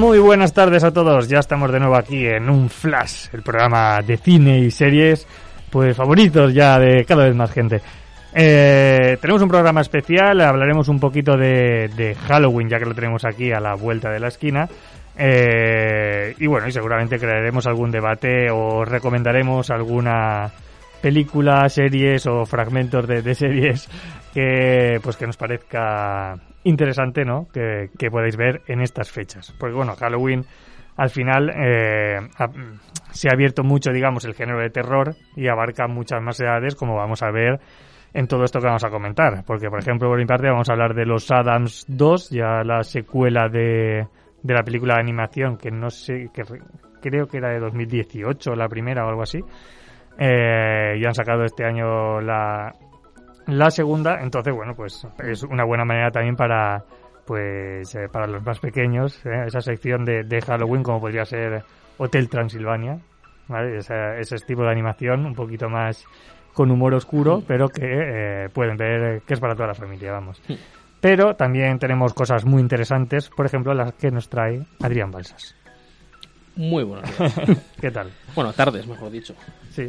Muy buenas tardes a todos, ya estamos de nuevo aquí en un Flash, el programa de cine y series, pues favoritos ya de cada vez más gente. Eh, tenemos un programa especial, hablaremos un poquito de, de Halloween, ya que lo tenemos aquí a la vuelta de la esquina. Eh, y bueno, y seguramente crearemos algún debate o recomendaremos alguna película, series o fragmentos de, de series que pues que nos parezca interesante, ¿no? Que, que podáis ver en estas fechas. Porque bueno, Halloween al final eh, se ha abierto mucho, digamos, el género de terror y abarca muchas más edades, como vamos a ver en todo esto que vamos a comentar. Porque, por ejemplo, por mi parte vamos a hablar de Los Adams 2, ya la secuela de, de la película de animación, que no sé, que re- creo que era de 2018, la primera o algo así. Eh, y han sacado este año la, la segunda, entonces, bueno, pues es una buena manera también para pues eh, para los más pequeños, eh, esa sección de, de Halloween como podría ser Hotel Transilvania, ¿vale? Esa- ese tipo de animación un poquito más con humor oscuro, pero que eh, pueden ver que es para toda la familia, vamos. Pero también tenemos cosas muy interesantes, por ejemplo, las que nos trae Adrián Balsas. Muy buenos días. ¿Qué tal? bueno, tardes, mejor dicho. Sí.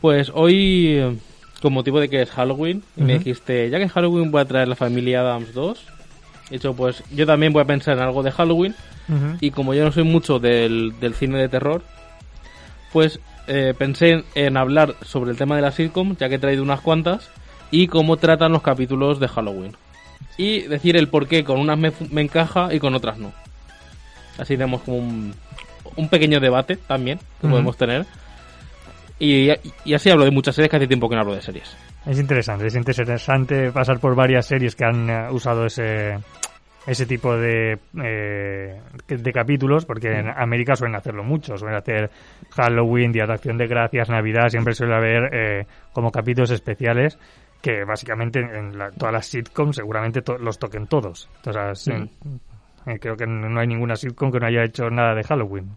Pues hoy, con motivo de que es Halloween, y me dijiste, ya que Halloween voy a traer la familia Adams 2. De hecho, pues yo también voy a pensar en algo de Halloween. Y como yo no soy mucho del, del cine de terror, pues eh, pensé en, en hablar sobre el tema de la sitcom, ya que he traído unas cuantas, y cómo tratan los capítulos de Halloween. Y decir el por qué con unas me, me encaja y con otras no. Así tenemos como un, un pequeño debate también que podemos tener. Y, y así hablo de muchas series que hace tiempo que no hablo de series. Es interesante, es interesante pasar por varias series que han eh, usado ese ese tipo de, eh, de capítulos, porque en América suelen hacerlo mucho, suelen hacer Halloween, Día de Acción de Gracias, Navidad, siempre suele haber eh, como capítulos especiales que básicamente en la- todas las sitcoms seguramente to- los toquen todos. Entonces, en- creo que no hay ninguna sitcom que no haya hecho nada de Halloween.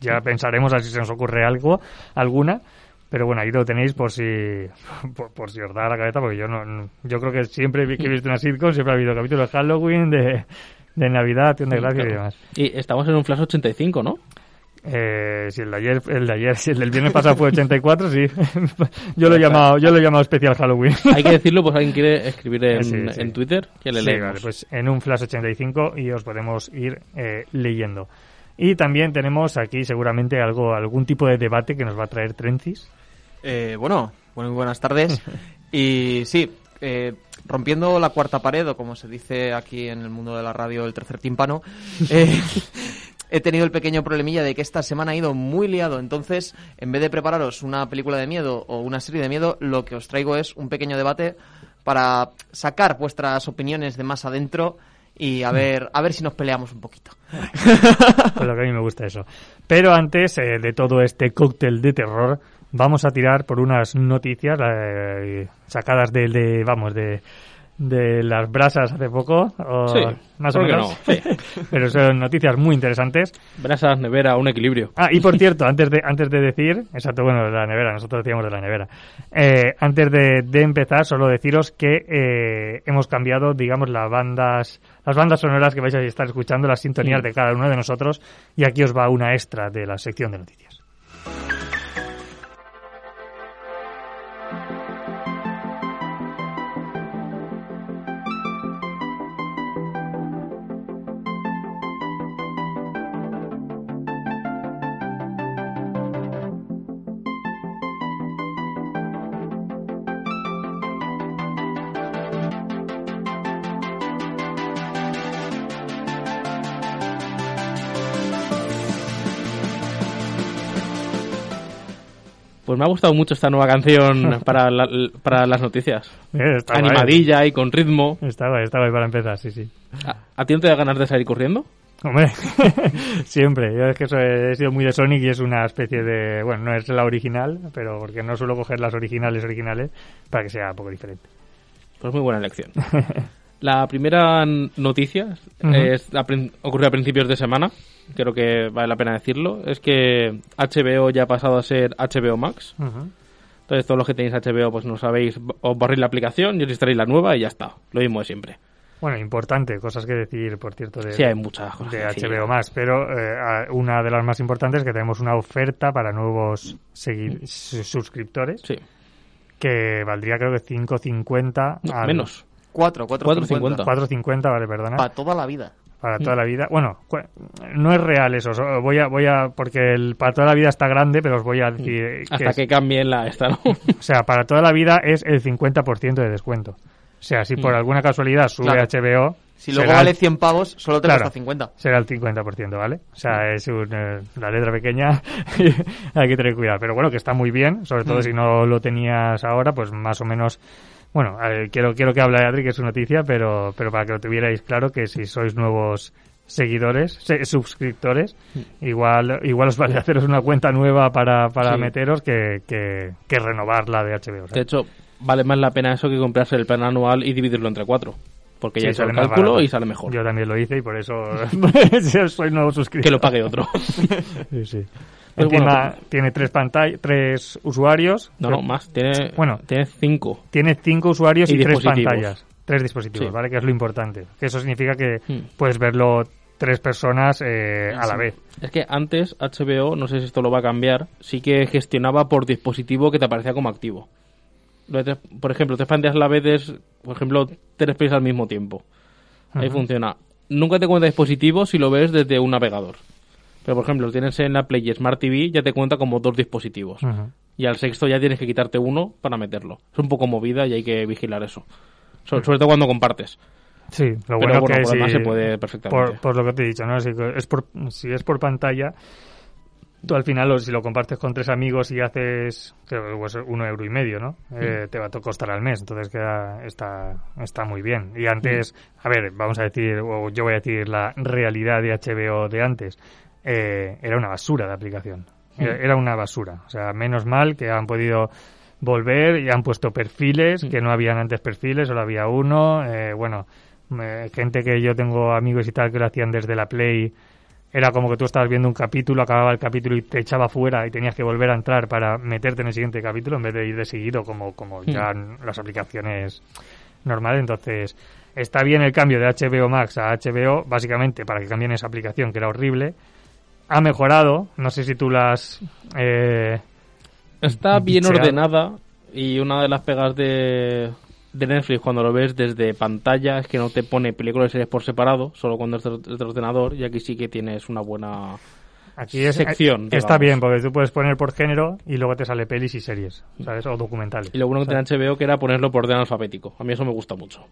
Mm, Ya pensaremos a si se nos ocurre algo, alguna, pero bueno, ahí lo tenéis por si por, por si os da la cabeza, porque yo no, yo creo que siempre que he visto una sitcom siempre ha habido capítulos de Halloween, de, de Navidad, Acción de Gracias y Claro. demás. Y estamos en un Flash 85, ¿no? Eh, si el de ayer, el de ayer, si el del viernes pasado fue 84, sí. yo lo he llamado, yo lo he llamado especial Halloween. Hay que decirlo, pues alguien quiere escribir en, Sí, sí. en Twitter, que le Sí, leemos. vale, pues en un Flash 85 y os podemos ir eh, leyendo. Y también tenemos aquí seguramente algo, algún tipo de debate que nos va a traer Trencis. Eh, bueno, muy buenas tardes. Y sí, eh, rompiendo la cuarta pared, o como se dice aquí en el mundo de la radio, el tercer tímpano, eh, he tenido el pequeño problemilla de que esta semana ha ido muy liado. Entonces, en vez de prepararos una película de miedo o una serie de miedo, lo que os traigo es un pequeño debate para sacar vuestras opiniones de más adentro y a ver, a ver si nos peleamos un poquito. Lo que a mí me gusta eso. Pero antes eh, de todo este cóctel de terror, vamos a tirar por unas noticias eh, sacadas de, de, vamos, de, de las brasas hace poco, o Sí, más o ¿por qué menos. no? Sí. Pero son noticias muy interesantes. Brasas, nevera, un equilibrio. Ah, y por cierto, antes de, antes de decir, exacto, bueno, de la nevera, nosotros decíamos de la nevera. Eh, antes de, de empezar, solo deciros que eh, hemos cambiado, digamos, las bandas, las bandas sonoras que vais a estar escuchando, las sintonías de cada uno de nosotros, y aquí os va una extra de la sección de noticias. Me ha gustado mucho esta nueva canción para, la- para las noticias. Eh, guay. Animadilla y con ritmo. Está guay, está guay para empezar, sí, sí. ¿A, a ti no te da ganas de salir corriendo? Hombre, siempre. Yo es que eso he sido muy de Sonic y es una especie de... Bueno, no es la original, pero porque no suelo coger las originales originales para que sea un poco diferente. Pues muy buena elección. La primera noticia Ujú. es, a prin- ocurrió a principios de semana, creo que vale la pena decirlo, es que HBO ya ha pasado a ser HBO Max. Entonces todos los que tenéis HBO pues no sabéis, os barréis la aplicación y os instaláis la nueva y ya está, lo mismo de siempre. Bueno, importante, cosas que decir, por cierto, de, Sí, hay muchas cosas de. HBO más, pero eh, una de las más importantes es que tenemos una oferta para nuevos su- suscriptores Sí, que valdría creo que 5.50 No, al- menos. 4, 4, 4,50. 4.50, vale, perdona. Para toda la vida. para toda la vida. Bueno, no es real eso. so- Voy a, voy a, porque el para toda la vida está grande, pero os voy a decir que, Hasta es- que cambien la esta, ¿no? o sea, para toda la vida es el 50% de descuento. O sea, si por Mm. alguna casualidad sube Claro. HBO, Si luego vale el, 100 pavos, solo te Claro. cuesta 50. será el 50%, ¿vale? O sea, es un, eh, la letra pequeña, hay que tener cuidado. Pero bueno, que está muy bien, sobre todo Mm. si no lo tenías ahora, pues más o menos... Bueno, eh, quiero, quiero que hable Adri, que es su noticia, pero, pero para que lo tuvierais claro, que si sois nuevos seguidores, se- suscriptores, igual igual os vale haceros una cuenta nueva para, para Sí. meteros que, que, que renovar la de HBO. De hecho, vale más la pena eso que comprarse el plan anual y dividirlo entre cuatro. Porque ya he hecho el cálculo y sale mejor. Yo también lo hice y por eso soy nuevo suscriptor. Que lo pague otro. Sí, sí. Pues Encima bueno, tiene tres pantallas, tres usuarios. No, no, más. Tiene, Bueno. tiene cinco. Tiene cinco usuarios y, Y tres pantallas. Tres dispositivos, Sí. ¿vale? Que es lo importante. Que eso significa que Hmm. puedes verlo tres personas eh, a la vez. Es que antes HBO, no sé si esto lo va a cambiar, sí que gestionaba por dispositivo que te aparecía como activo. Por ejemplo, tres pantallas a la vez es, por ejemplo, tres pelis al mismo tiempo. Ahí funciona. Nunca te cuenta dispositivo si lo ves desde un navegador. Pero, por ejemplo, lo tienes en la Play y Smart TV, ya te cuenta como dos dispositivos. Y al sexto ya tienes que quitarte uno para meterlo. Es un poco movida y hay que vigilar eso. So- sobre todo cuando compartes. Sí, lo Pero bueno, que por si- se puede perfectamente. Por, por lo que te he dicho, ¿no? Si es por, si es por pantalla, tú al final, si lo compartes con tres amigos y haces creo que pues, uno euro y medio, ¿no? Eh, te va a costar al mes, entonces queda, está, está muy bien. Y antes, a ver, vamos a decir, o yo voy a decir la realidad de HBO de antes, eh, era una basura de aplicación. Era, era una basura. O sea, menos mal que han podido volver y han puesto perfiles, que no habían antes perfiles, solo había uno. eh, bueno, eh, gente que yo tengo amigos y tal que lo hacían desde la Play. Era como que tú estabas viendo un capítulo, acababa el capítulo y te echaba fuera y tenías que volver a entrar para meterte en el siguiente capítulo en vez de ir de seguido como, como ya en las aplicaciones normales. Entonces, está bien el cambio de HBO Max a HBO, básicamente para que cambien esa aplicación que era horrible. Ha mejorado, no sé si tú las... Eh, Está bien bicheado. ordenada y una de las pegas de, de Netflix cuando lo ves desde pantalla es que no te pone películas y series por separado, solo cuando es del ordenador y aquí sí que tienes una buena... Aquí es, sección, Está digamos. bien, porque tú puedes poner por género y luego te sale pelis y series, ¿sabes? O documentales. Y lo bueno que tiene HBO que era ponerlo por orden alfabético. A mí eso me gusta mucho.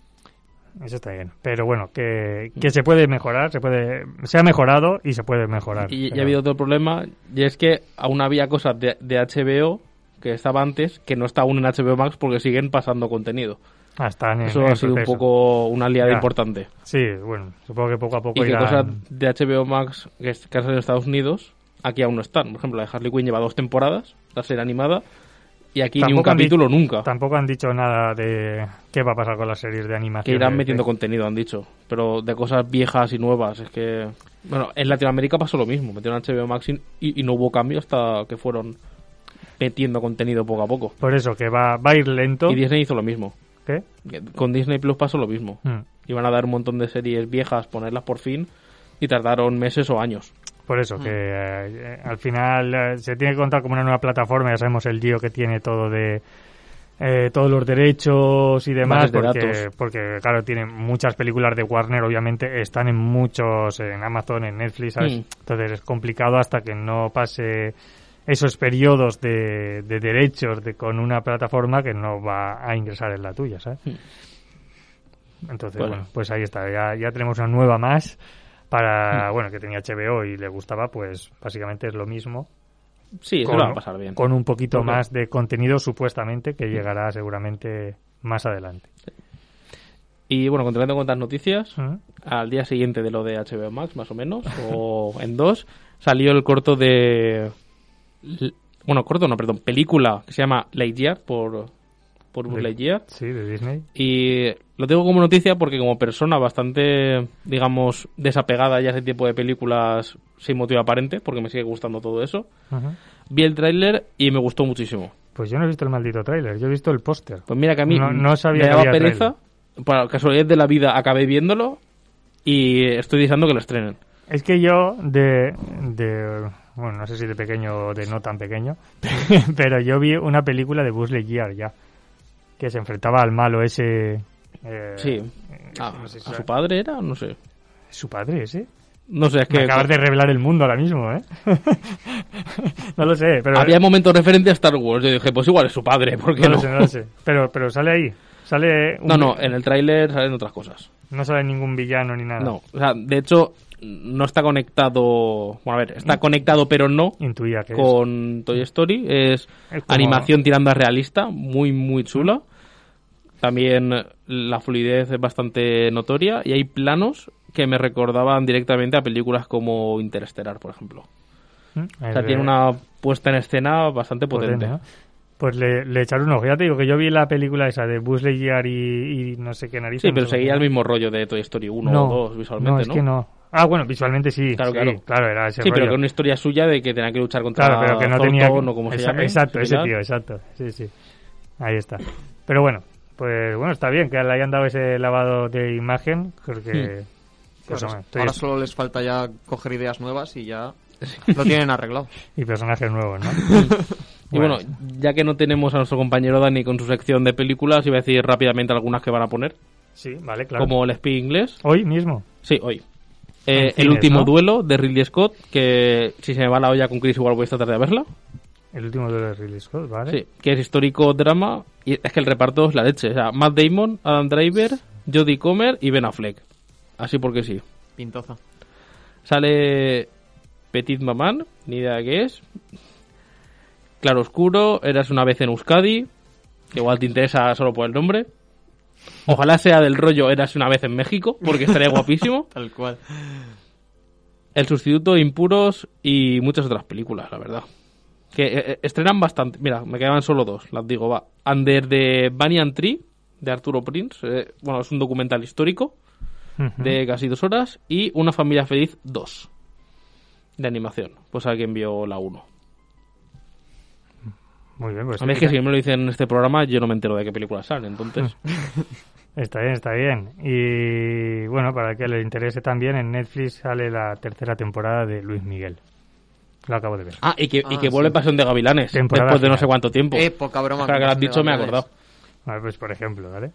Eso está bien. Pero bueno, que, que se puede mejorar, se puede se ha mejorado y se puede mejorar. Y, y pero- ha habido otro problema, y es que aún había cosas de, de HBO que estaba antes que no está aún en HBO Max porque siguen pasando contenido. Ah, están en- Eso en ha sido un proceso. poco una liada Ya. importante. Sí, bueno, supongo que poco a poco Y que irán- cosas de HBO Max que, es- que han salido en Estados Unidos, aquí aún no están. Por ejemplo, la de Harley Quinn lleva dos temporadas, la serie animada, y aquí ni un Tampoco capítulo nunca. Tampoco han dicho nada de qué va a pasar con las series de animación. Que irán metiendo de- contenido, han dicho. Pero de cosas viejas y nuevas, es que... Bueno, en Latinoamérica pasó lo mismo. Metieron HBO Max y, y no hubo cambio hasta que fueron metiendo contenido poco a poco. Por eso, que va, va a ir lento. Y Disney hizo lo mismo. ¿Qué? Con Disney Plus pasó lo mismo. Mm. Iban a dar un montón de series viejas, ponerlas por fin, y tardaron meses o años. Por eso, que eh, al final eh, se tiene que contar como una nueva plataforma, ya sabemos el lío que tiene todo de eh, todos los derechos y demás, de porque, datos. porque claro, tienen muchas películas de Warner, obviamente están en muchos, en Amazon, en Netflix, ¿sabes? Mm. Entonces es complicado hasta que no pase esos periodos de, de derechos de, con una plataforma que no va a ingresar en la tuya, ¿sabes? Entonces, Bueno. bueno, pues ahí está, ya, ya tenemos una nueva más para, bueno, que tenía HBO y le gustaba, pues básicamente es lo mismo, Sí, eso con, lo a pasar bien. con un poquito más de contenido supuestamente que llegará seguramente más adelante. Y bueno, continuando con otras noticias, ¿Mm? al día siguiente de lo de HBO Max, más o menos, o en dos, salió el corto de... Bueno, corto no, perdón, película que se llama Lightyear por, por Buzz Lightyear. Sí, de Disney. Y lo tengo como noticia porque como persona bastante, digamos, desapegada ya a ese tipo de películas sin motivo aparente, porque me sigue gustando todo eso, Ujú. vi el tráiler y me gustó muchísimo. Pues yo no he visto el maldito tráiler, yo he visto el póster. Pues mira que a mí No- no sabía me que daba había pereza tráiler. por casualidad de la vida, acabé viéndolo y estoy deseando que lo estrenen. Es que yo, de, de. Bueno, no sé si de pequeño o de no tan pequeño, pero yo vi una película de Buzz Lightyear ya. Que se enfrentaba al malo ese. eh, Sí. eh, Ah, no sé si ¿A su padre era? No sé. ¿Su padre ese? No sé, es Que que acabas de revelar el mundo ahora mismo, ¿eh? no lo sé, pero. había momentos referentes a Star Wars. Yo dije, pues igual es su padre, ¿por qué no no? lo sé, no lo sé. Pero, pero sale ahí. Sale. un- No, no, en el tráiler salen otras cosas. No sale ningún villano ni nada. No, o sea, de hecho, no está conectado. Bueno, a ver, está conectado, pero no Intuía que es. con Toy Story. Es, Es como- animación tirando a realista, muy, muy chula. También la fluidez es bastante notoria y hay planos que me recordaban directamente a películas como Interestelar, por ejemplo. ¿Mm? O sea, tiene una puesta en escena bastante potente. Pues le, le echaré un ojo. Ya te digo que yo vi la película esa de Buzz Lightyear y, y no sé qué narices. Sí, pero no seguía el mismo rollo de Toy Story 1 no, o 2 visualmente, no, es que no. Ah, bueno, visualmente sí. Claro, sí, claro. era ese Sí, pero rollo. que una historia suya de que tenía que luchar contra Claro, pero que no tenía... O como se llame. Exacto, ese tío, exacto. Sí, sí. Ahí está. Pero bueno, pues bueno, está bien que le hayan dado ese lavado de imagen, porque... Pues, Ahora, hombre, estoy- ahora solo les falta ya coger ideas nuevas y ya lo tienen arreglado. Y personajes nuevos, ¿no? Y bueno, ya que no tenemos a nuestro compañero Dani con su sección de películas, iba a decir rápidamente algunas que van a poner, Sí, vale, claro. como el espía inglés. Hoy mismo. Sí, hoy. Eh, el cines, último ¿no? duelo de Ridley Scott, que si se me va la olla con Chris igual voy a tratar de verla. El último de Ridley Scott, ¿vale? Sí, que es histórico drama y es que el reparto es la leche. O sea, Matt Damon, Adam Driver, Jodie Comer y Ben Affleck. Así porque sí. Pintoza. Sale Petit Maman, ni idea de qué es. Claro Oscuro, Eras una vez en Euskadi, que igual te interesa solo por el nombre. Ojalá sea del rollo Eras una vez en México, porque estaría guapísimo. Tal cual. El sustituto, Impuros y muchas otras películas, la verdad. Que eh, eh, estrenan bastante. Mira, me quedaban solo dos, las digo, va. Under the Banyan Tree, de Arturo Prince. eh, bueno, es un documental histórico de casi dos horas. Y Una familia feliz 2, de animación. Pues alguien vio la 1. Muy bien, pues A mí es que si me lo dicen en este programa, yo no me entero de qué películas salen, entonces. Está bien, está bien. Y bueno, para que le interese también, en Netflix sale la tercera temporada de Luis Miguel. Lo acabo de ver. Ah, y que, y Ah, que sí. vuelve Pasión de Gavilanes, Temporada después de no final. sé cuánto tiempo. Eh, poca broma. Ahora que lo has dicho, me he acordado. Vale, pues por ejemplo, ¿vale?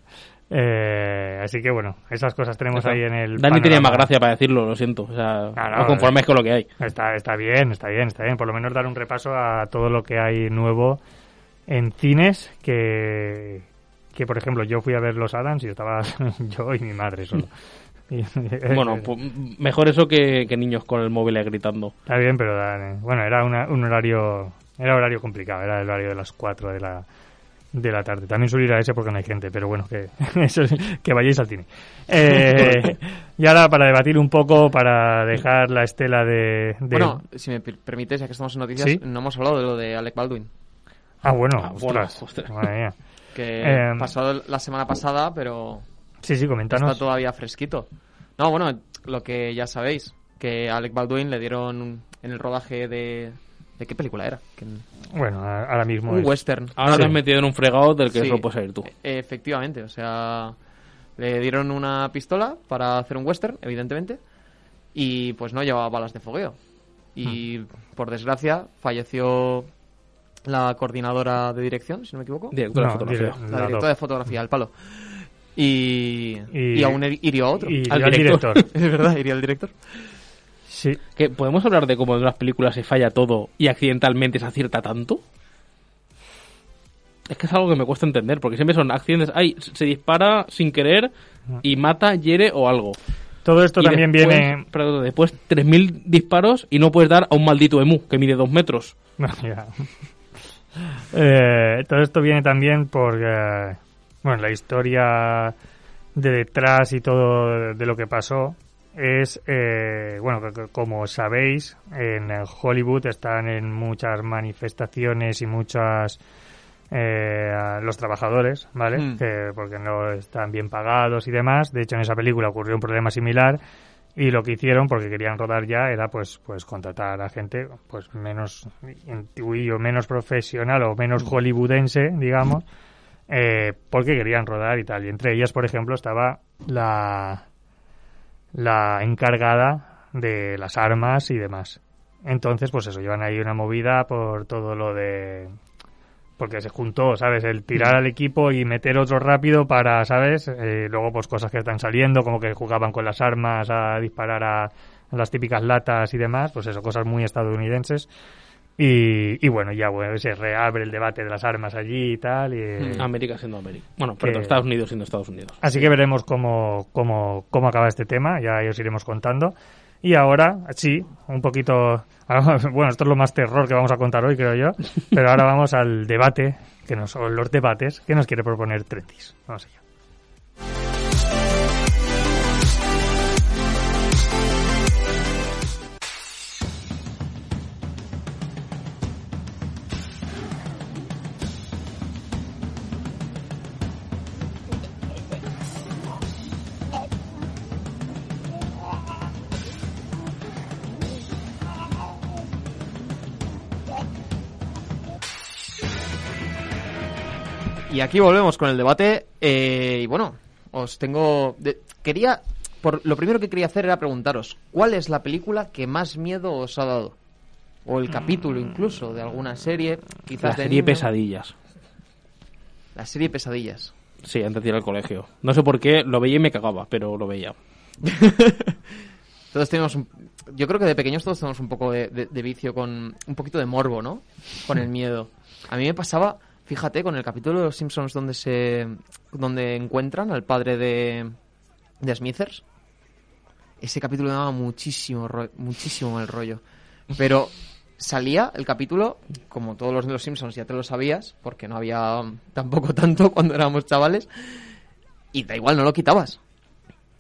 Eh, así que bueno, esas cosas tenemos ahí en el. Dani tenía más gracia para decirlo, lo siento. O sea, no, conforméis con lo que hay. Está, está bien, está bien, está bien. Por lo menos dar un repaso a todo lo que hay nuevo en cines que, que por ejemplo, yo fui a ver Los Adams y estaba yo y mi madre solo. Bueno, pues, mejor eso que, que niños con el móvil gritando. Está bien, pero da- bueno, era una- un horario era horario complicado, era el horario de las 4 de la de la tarde. También suele ir a ese porque no hay gente, pero bueno, que eso es- que vayáis al cine. Eh, y ahora para debatir un poco, para dejar la estela de... de- Bueno, si me per- permites, ya que estamos en noticias, Sí. no hemos hablado de lo de Alec Baldwin. ah, bueno, Ah, bueno, ostras, ostras. madre mía. Que Eh, pasó la semana pasada, pero Sí, sí, coméntanos. está todavía fresquito. No, bueno, lo que ya sabéis, que a Alec Baldwin le dieron en el rodaje de... ¿De qué película era? Bueno, ahora mismo un es- western. Ahora Sí. te has metido en un fregado del que Sí. solo puedes salir tú. E- Efectivamente, o sea, le dieron una pistola para hacer un western, evidentemente, y pues no llevaba balas de fogueo. Y Hmm. por desgracia falleció la coordinadora de dirección, si no me equivoco. Directora No, de fotografía. dire- La directora de fotografía, el palo. Y, Y- y, aún hirió a otro. y al director. director. Es verdad, hirió al director. Sí, ¿Que ¿Podemos hablar de cómo en las películas se falla todo y accidentalmente se acierta tanto? Es que es algo que me cuesta entender, porque siempre son accidentes. Ay, se dispara sin querer y mata, hiere o algo. todo esto Y también después- viene... Perdón, después 3.000 disparos y no puedes dar a un maldito emu que mide dos metros. Ya. Eh, todo esto viene también por eh, bueno, la historia de detrás y todo de lo que pasó es, eh, bueno, como sabéis, en Hollywood están en muchas manifestaciones y muchas eh, los trabajadores, ¿vale? Mm. Que porque no están bien pagados y demás. De hecho, en esa película ocurrió un problema similar y lo que hicieron, porque querían rodar ya, era pues pues contratar a gente pues menos intuido, menos profesional o menos hollywoodense, digamos, eh, porque querían rodar y tal. Y entre ellas, por ejemplo, estaba la, la encargada de las armas y demás. Entonces, pues eso, llevan ahí una movida por todo lo de... Porque se juntó, ¿sabes? El tirar al equipo y meter otro rápido para, ¿sabes? Eh, luego, pues cosas que están saliendo, como que jugaban con las armas a disparar a, las típicas latas y demás, pues eso, cosas muy estadounidenses. Y, bueno, ya bueno, se reabre el debate de las armas allí y tal. Y, América siendo América. Bueno, perdón, Estados Unidos siendo Estados Unidos. Así que veremos cómo, cómo, cómo acaba este tema, ya os iremos contando. Y ahora, sí, un poquito... Bueno, esto es lo más terror que vamos a contar hoy, creo yo. Pero ahora vamos al debate, que nos, o los debates que nos quiere proponer Tretis. Vamos allá. Y aquí volvemos con el debate. Eh, y bueno, os tengo. quería. Por, lo primero que quería hacer era preguntaros: ¿cuál es la película que más miedo os ha dado? O el capítulo incluso de alguna serie. Quizás la serie Pesadillas. La serie Pesadillas. Sí, antes de ir al colegio. No sé por qué, lo veía y me cagaba, pero lo veía. todos tenemos yo creo que de pequeños todos tenemos un poco de, de, vicio con un poquito de morbo, ¿no? Con el miedo. A mí me pasaba Fíjate, con el capítulo de Los Simpsons donde se donde encuentran al padre de, de Smithers, ese capítulo daba muchísimo, muchísimo mal rollo. Pero salía el capítulo, como todos los de Los Simpsons ya te lo sabías, porque no había tampoco tanto cuando éramos chavales, y da igual, no lo quitabas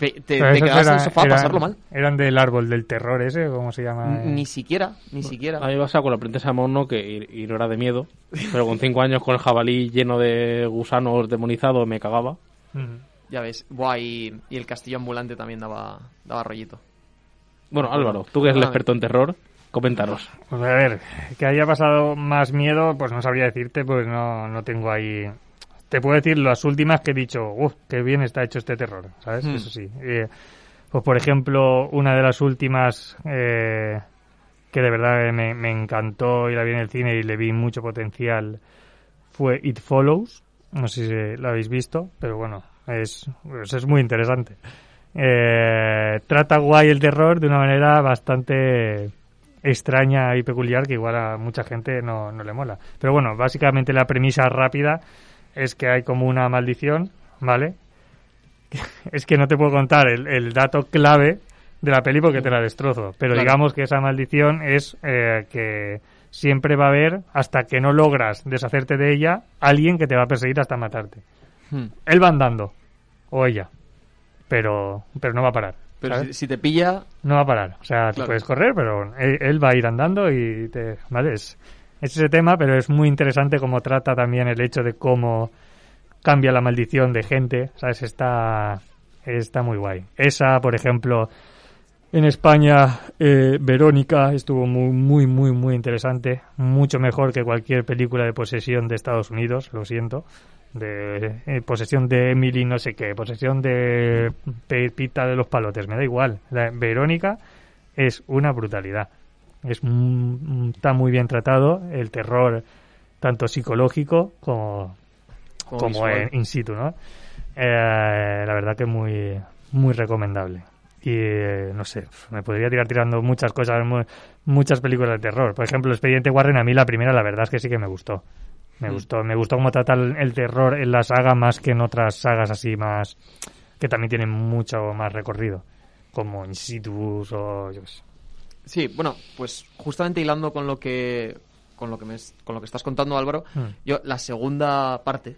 te, quedabas en el sofá a pasarlo mal. Eran del árbol del terror ese, ¿cómo se llama? Ni siquiera, ni siquiera. A mí me pasaba con la princesa Mono que y, no era de miedo, pero con cinco años con el jabalí lleno de gusanos demonizados me cagaba. Ya ves, Buah, y, el castillo ambulante también daba, daba rollito. Bueno, Álvaro, tú que eres el experto en terror, coméntanos. Pues a ver, que haya pasado más miedo, pues no sabría decirte, pues no, no tengo ahí te puedo decir las últimas que he dicho, uff, qué bien está hecho este terror, ¿sabes? Hmm. Eso sí. Eh, pues por ejemplo, una de las últimas eh, que de verdad me, encantó y la vi en el cine y le vi mucho potencial fue It Follows. No sé si la habéis visto, pero bueno, es, pues es muy interesante. Eh, trata guay el terror de una manera bastante extraña y peculiar que igual a mucha gente no, no le mola. Pero bueno, básicamente la premisa rápida es que hay como una maldición, ¿vale? es que no te puedo contar el, dato clave de la peli porque te la destrozo, pero digamos que esa maldición es eh, que siempre va a haber, hasta que no logras deshacerte de ella, alguien que te va a perseguir hasta matarte. Hmm. Él va andando, o ella, pero, pero no va a parar. Pero si, te pilla... No va a parar. O sea, tú puedes correr, pero él, va a ir andando y te... ¿Vale? Es, es ese tema, pero es muy interesante cómo trata también el hecho de cómo cambia la maldición de gente, ¿sabes? Está, está muy guay. Esa, por ejemplo, en España, eh, Verónica estuvo muy, muy, muy, muy interesante. Mucho mejor que cualquier película de posesión de Estados Unidos, lo siento. De eh, posesión de Emily, no sé qué, posesión de Pita de los Palotes, me da igual. La, Verónica es una brutalidad. Es, está muy bien tratado el terror, tanto psicológico como, como, in situ, ¿no? Eh, la verdad que muy, muy recomendable. Y eh, no sé, me podría tirar tirando muchas cosas, muchas películas de terror. Por ejemplo, Expediente Warren, a mí la primera, la verdad es que sí que me gustó. Me mm. gustó, me gustó cómo trata el, terror en la saga más que en otras sagas así más que también tienen mucho más recorrido, como Insidious o yo sé. Sí, bueno, pues justamente hilando con lo que con lo que me, con lo que estás contando Álvaro, hmm. yo la segunda parte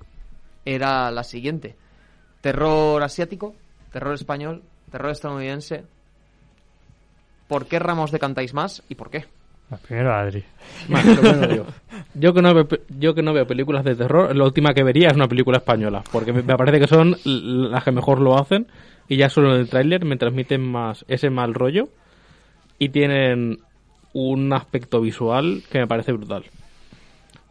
era la siguiente: terror asiático, terror español, terror estadounidense. ¿Por qué ramos decantáis más y por qué? Primero Adri. yo. que no veo, yo que no veo películas de terror, la última que vería es una película española, porque me, parece que son las que mejor lo hacen y ya solo en el tráiler me transmiten más ese mal rollo y tienen un aspecto visual que me parece brutal.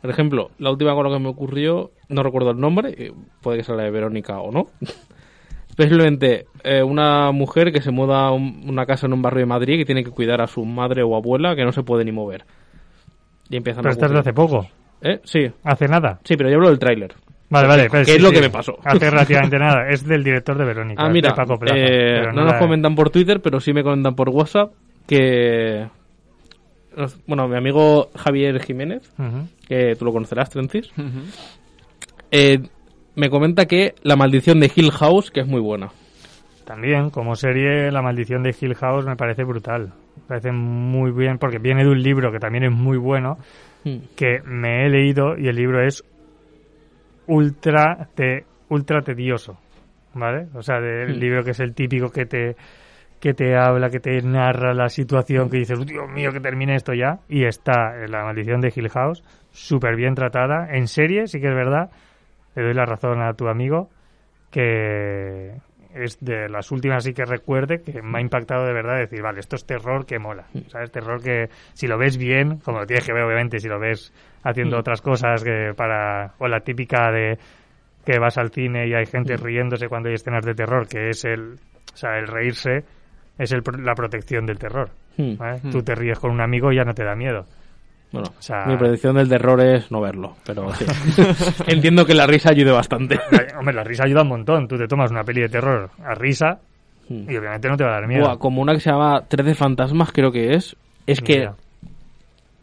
Por ejemplo, la última cosa que me ocurrió, no recuerdo el nombre, eh, puede que sea la de Verónica o no. Simplemente eh, una mujer que se muda a un- una casa en un barrio de Madrid que tiene que cuidar a su madre o abuela que no se puede ni mover. Y empiezan Pero a ocurrir- hace poco. ¿Eh? Sí, Hace nada. sí, pero yo hablo del tráiler. Vale, vale. pues ¿Qué sí, es lo sí. que me pasó? Hace relativamente nada. Es del director de Verónica. Ah, mira, de Paco Plaza, eh, pero no nos comentan por Twitter, pero sí me comentan por WhatsApp que... Bueno, mi amigo Javier Jiménez, que tú lo conocerás, Trencis, eh, me comenta que La maldición de Hill House, que es muy buena. También, como serie, La maldición de Hill House me parece brutal. Me parece muy bien, porque viene de un libro que también es muy bueno, Hmm. que me he leído y el libro es ultra, te, ultra tedioso. ¿Vale? O sea, del Hmm. libro que es el típico que te que te habla, que te narra la situación, que dices, Dios mío, que termine esto ya. Y está en La maldición de Hill House, súper bien tratada. En serie, sí que es verdad, le doy la razón a tu amigo, que es de las últimas sí que recuerde que me ha impactado de verdad decir, vale, esto es terror que mola, ¿sabes? Terror que si lo ves bien, como lo tienes que ver obviamente, si lo ves haciendo Mm. otras cosas que para o la típica de que vas al cine y hay gente riéndose cuando hay escenas de terror, que es el, o sea, el reírse es el, pro- la protección del terror. Hmm. ¿vale? Mm. Tú te ríes con un amigo y ya no te da miedo. Bueno, O sea- mi predicción del terror es no verlo, pero sí. Entiendo que la risa ayude bastante. Hombre, la risa ayuda un montón. Tú te tomas una peli de terror a risa Hmm. y obviamente no te va a dar miedo. Como una que se llama 13 fantasmas, creo que es. Es que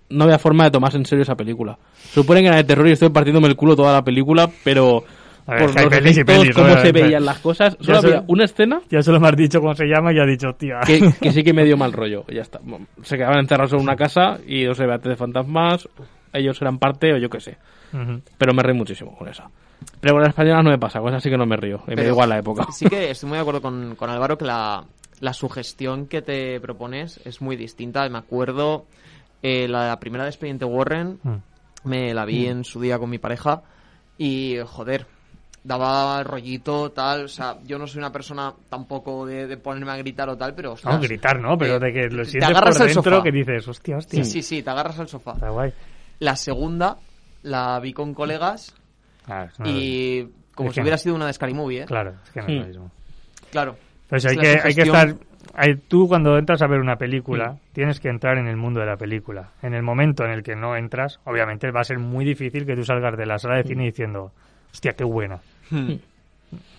no había forma de tomarse en serio esa película. Suponen que era de terror y estoy partiéndome el culo toda la película, pero A ver, por los pelis efectos, pelis, cómo se veían las cosas, Ya solo sé- había una escena Ya solo me has dicho cómo se llama y ya has dicho, tía. que, que sí que me dio mal rollo. Ya está. Se quedaban encerrados en una casa y no se ve de fantasmas, ellos eran parte o yo qué sé. Pero me reí muchísimo con esa. Pero con las españolas no me pasa, con esa sí que no me río. Y me da Pero igual la época. Sí que estoy muy de acuerdo con, con Álvaro que la, la sugestión que te propones es muy distinta. Me acuerdo eh, la primera de Expediente Warren, Mm. me la vi en su día con mi pareja y, joder, daba rollito, tal. O sea, yo no soy una persona tampoco de, de ponerme a gritar o tal, pero... No, ostras, gritar, ¿no? Pero eh, de que lo te sientes agarras por al dentro sofá. que dices, hostia, hostia. Sí, sí, sí, te agarras al sofá. Está guay. La segunda la vi con colegas Ah, es una- y como Es si que- hubiera sido una de Scary Movie, ¿eh? Claro, es que no es lo mismo. Claro. Pues Es hay la que, hay que sugestión. estar... hay- tú cuando entras a ver una película, tienes que entrar en el mundo de la película. En el momento en el que no entras, obviamente va a ser muy difícil que tú salgas de la sala de cine diciendo, hostia, qué buena. Hmm.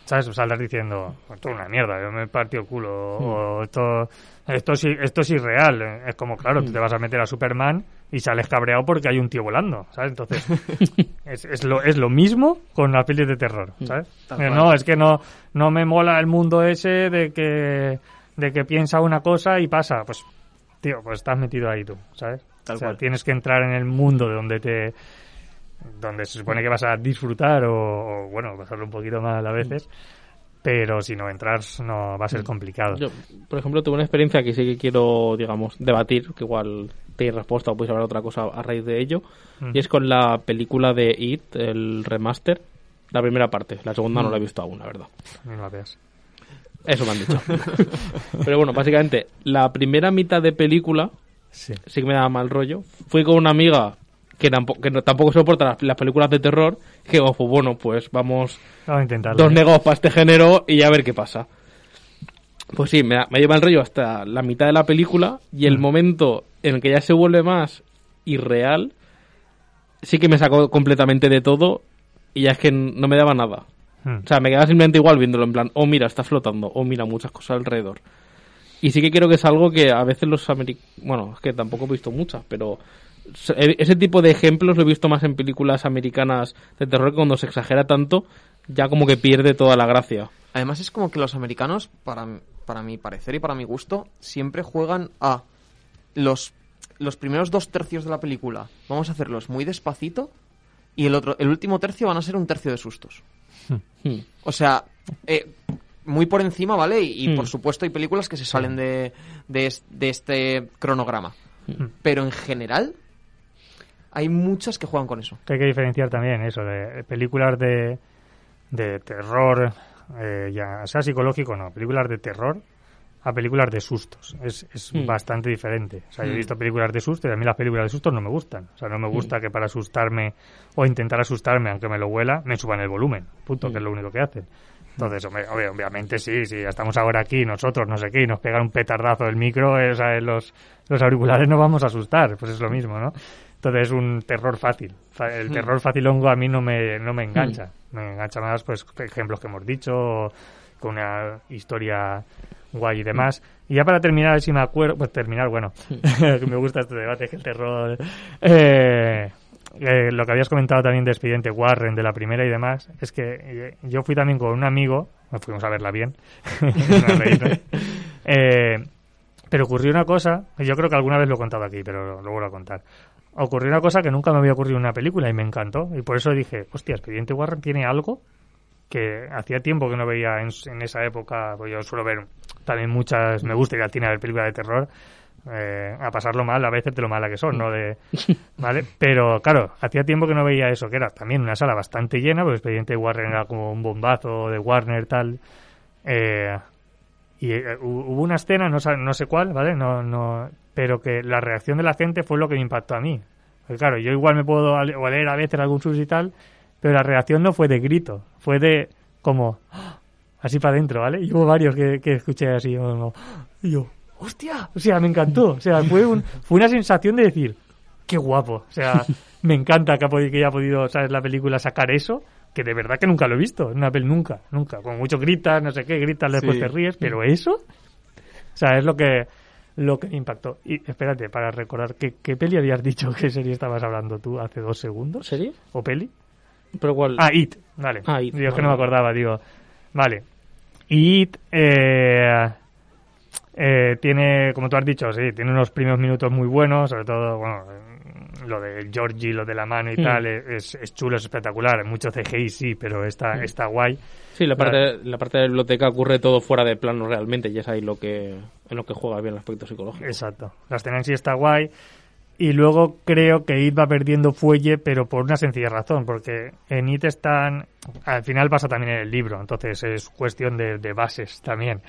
¿Sabes? O saldrás diciendo, esto es una mierda, yo me he partido el culo, o esto, esto, sí, esto es irreal. Es como, claro, tú te vas a meter a Superman y sales cabreado porque hay un tío volando, ¿sabes? Entonces, es, es, lo, es lo mismo con las pelis de terror, ¿sabes? Tal Eh, no, es que no, no me mola el mundo ese de que, de que piensa una cosa y pasa. Pues, tío, pues estás metido ahí tú, ¿sabes? Tal o sea, cual. tienes que entrar en el mundo de donde te donde se supone que vas a disfrutar o, o, bueno, pasarlo un poquito mal a veces, pero si no entras no va a ser complicado. Yo, por ejemplo, tuve una experiencia que sí que quiero, digamos, debatir, que igual tenéis respuesta o podéis hablar otra cosa a raíz de ello, Mm. y es con la película de It, el remaster, la primera parte. La segunda no la he visto aún, la verdad. Lo veas. Eso me han dicho. Pero bueno, básicamente, la primera mitad de película Sí. sí que me daba mal rollo. Fui con una amiga que tampoco, que no- tampoco soporta las, las películas de terror. Digo, pues bueno, pues vamos Vamos a intentarlo. dos ¿eh? negados para este género y a ver qué pasa. Pues sí, me, lleva el rollo hasta la mitad de la película y el Mm. momento en el que ya se vuelve más irreal, sí que me sacó completamente de todo y ya es que no me daba nada. Mm. O sea, me quedaba simplemente igual viéndolo en plan, oh mira, está flotando, oh mira, muchas cosas alrededor. Y sí que creo que es algo que a veces los americanos, bueno, es que tampoco he visto muchas, pero ese tipo de ejemplos lo he visto más en películas americanas de terror que cuando se exagera tanto, ya como que pierde toda la gracia. Además es como que los americanos, para, para mi parecer y para mi gusto, siempre juegan a los, los primeros dos tercios de la película. Vamos a hacerlos muy despacito y el, otro, el último tercio van a ser un tercio de sustos. Hmm. O sea, eh, muy por encima, ¿vale? Y, y, Hmm. por supuesto hay películas que se salen de, de, de este cronograma. Hmm. Pero en general hay muchas que juegan con eso. Que hay que diferenciar también eso de películas de, de terror, eh, ya sea psicológico o no, películas de terror a películas de sustos. Es, es Mm. bastante diferente. O sea, yo he Mm. visto películas de sustos y a mí las películas de sustos no me gustan. O sea, no me gusta que para asustarme o intentar asustarme, aunque me lo huela, me suban el volumen. Punto, que es lo único que hacen. Entonces, obviamente sí, sí, estamos ahora aquí, nosotros, no sé qué, y nos pegan un petardazo del micro, eh, o sea, los, los auriculares nos vamos a asustar, pues es lo mismo, ¿no? Entonces es un terror fácil. El terror facilongo a mí no me, no me engancha. Me engancha más, pues, ejemplos que hemos dicho, con una historia guay y demás. Y ya para terminar, si me acuerdo, pues terminar, bueno, que me gusta este debate, que el terror... Eh, eh, lo que habías comentado también de Expediente Warren, de la primera y demás, es que eh, yo fui también con un amigo, nos fuimos a verla bien. Eh, pero ocurrió una cosa, yo creo que alguna vez lo he contado aquí, pero lo vuelvo a contar. Ocurrió una cosa que nunca me había ocurrido en una película y me encantó. Y por eso dije, hostia, Expediente Warren tiene algo que hacía tiempo que no veía en, en esa época. Pues yo suelo ver también muchas, me gusta ir al cine a ver películas de terror. eh, a pasarlo mal a veces de lo mala que son, ¿no? De, ¿Vale? Pero claro, hacía tiempo que no veía eso, que era también una sala bastante llena, porque Expediente Warren era como un bombazo de Warner tal. Eh, y eh, hu- hubo una escena, no, no sé cuál, ¿vale? No, no, pero que la reacción de la gente fue lo que me impactó a mí. Porque claro, yo igual me puedo oler a veces algún sus y tal, pero la reacción no fue de grito, fue de como ¡ah! así para adentro, ¿vale? Y hubo varios que, que escuché así, como, y yo, ¡hostia! O sea, me encantó. O sea, fue, un, fue una sensación de decir, ¡qué guapo! O sea, me encanta que, ha podido, que haya podido, ¿sabes? La película sacar eso, que de verdad que nunca lo he visto en una peli, nunca, nunca. Con mucho gritas, no sé qué, gritas, después Sí. te ríes, pero eso, o sea, es lo que lo que me impactó. Y espérate, para recordar, ¿qué, qué peli habías dicho? ¿Qué serie estabas hablando tú hace dos segundos? ¿Serie? ¿O peli? ¿Pero cuál? Ah, It, vale. Ah, It, Digo, es que vale. no me acordaba, digo. Vale. It eh, eh, tiene, como tú has dicho, sí, tiene unos primeros minutos muy buenos, sobre todo, bueno, lo de Georgie, lo de la mano y Hmm. tal, es, es chulo, es espectacular. Mucho CGI sí, pero está, Hmm. está guay. Sí, la parte, la parte de la biblioteca ocurre todo fuera de plano realmente y es ahí lo que, en lo que juega bien el aspecto psicológico. Exacto. La escena en sí está guay. Y luego creo que It va perdiendo fuelle, pero por una sencilla razón, porque en It están. Al final pasa también en el libro, entonces es cuestión de, de bases también.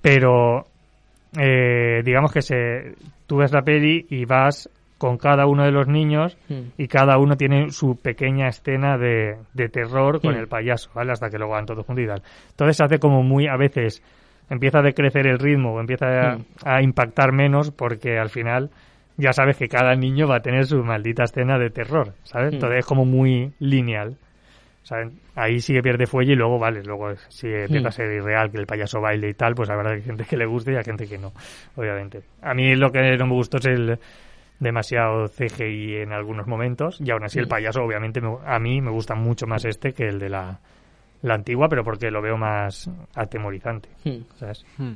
Pero. eh, digamos que se, tú ves la peli y vas con cada uno de los niños Hmm. y cada uno tiene su pequeña escena de, de terror con Hmm. el payaso, ¿vale? Hasta que lo van todos juntos y tal. Entonces se hace como muy, a veces, empieza a decrecer el ritmo o empieza a, Hmm. a impactar menos porque al final ya sabes que cada niño va a tener su maldita escena de terror, ¿sabes? Entonces es como muy lineal. ¿sabes? Ahí sí que pierde fuelle y luego, vale, luego si empieza a ser irreal que el payaso baile y tal, pues habrá gente que le guste y hay gente que no, obviamente. A mí lo que no me gustó es el demasiado CGI en algunos momentos y aún así el payaso obviamente me- a mí me gusta mucho más este que el de la, la antigua pero porque lo veo más atemorizante Hmm. ¿sabes? Hmm.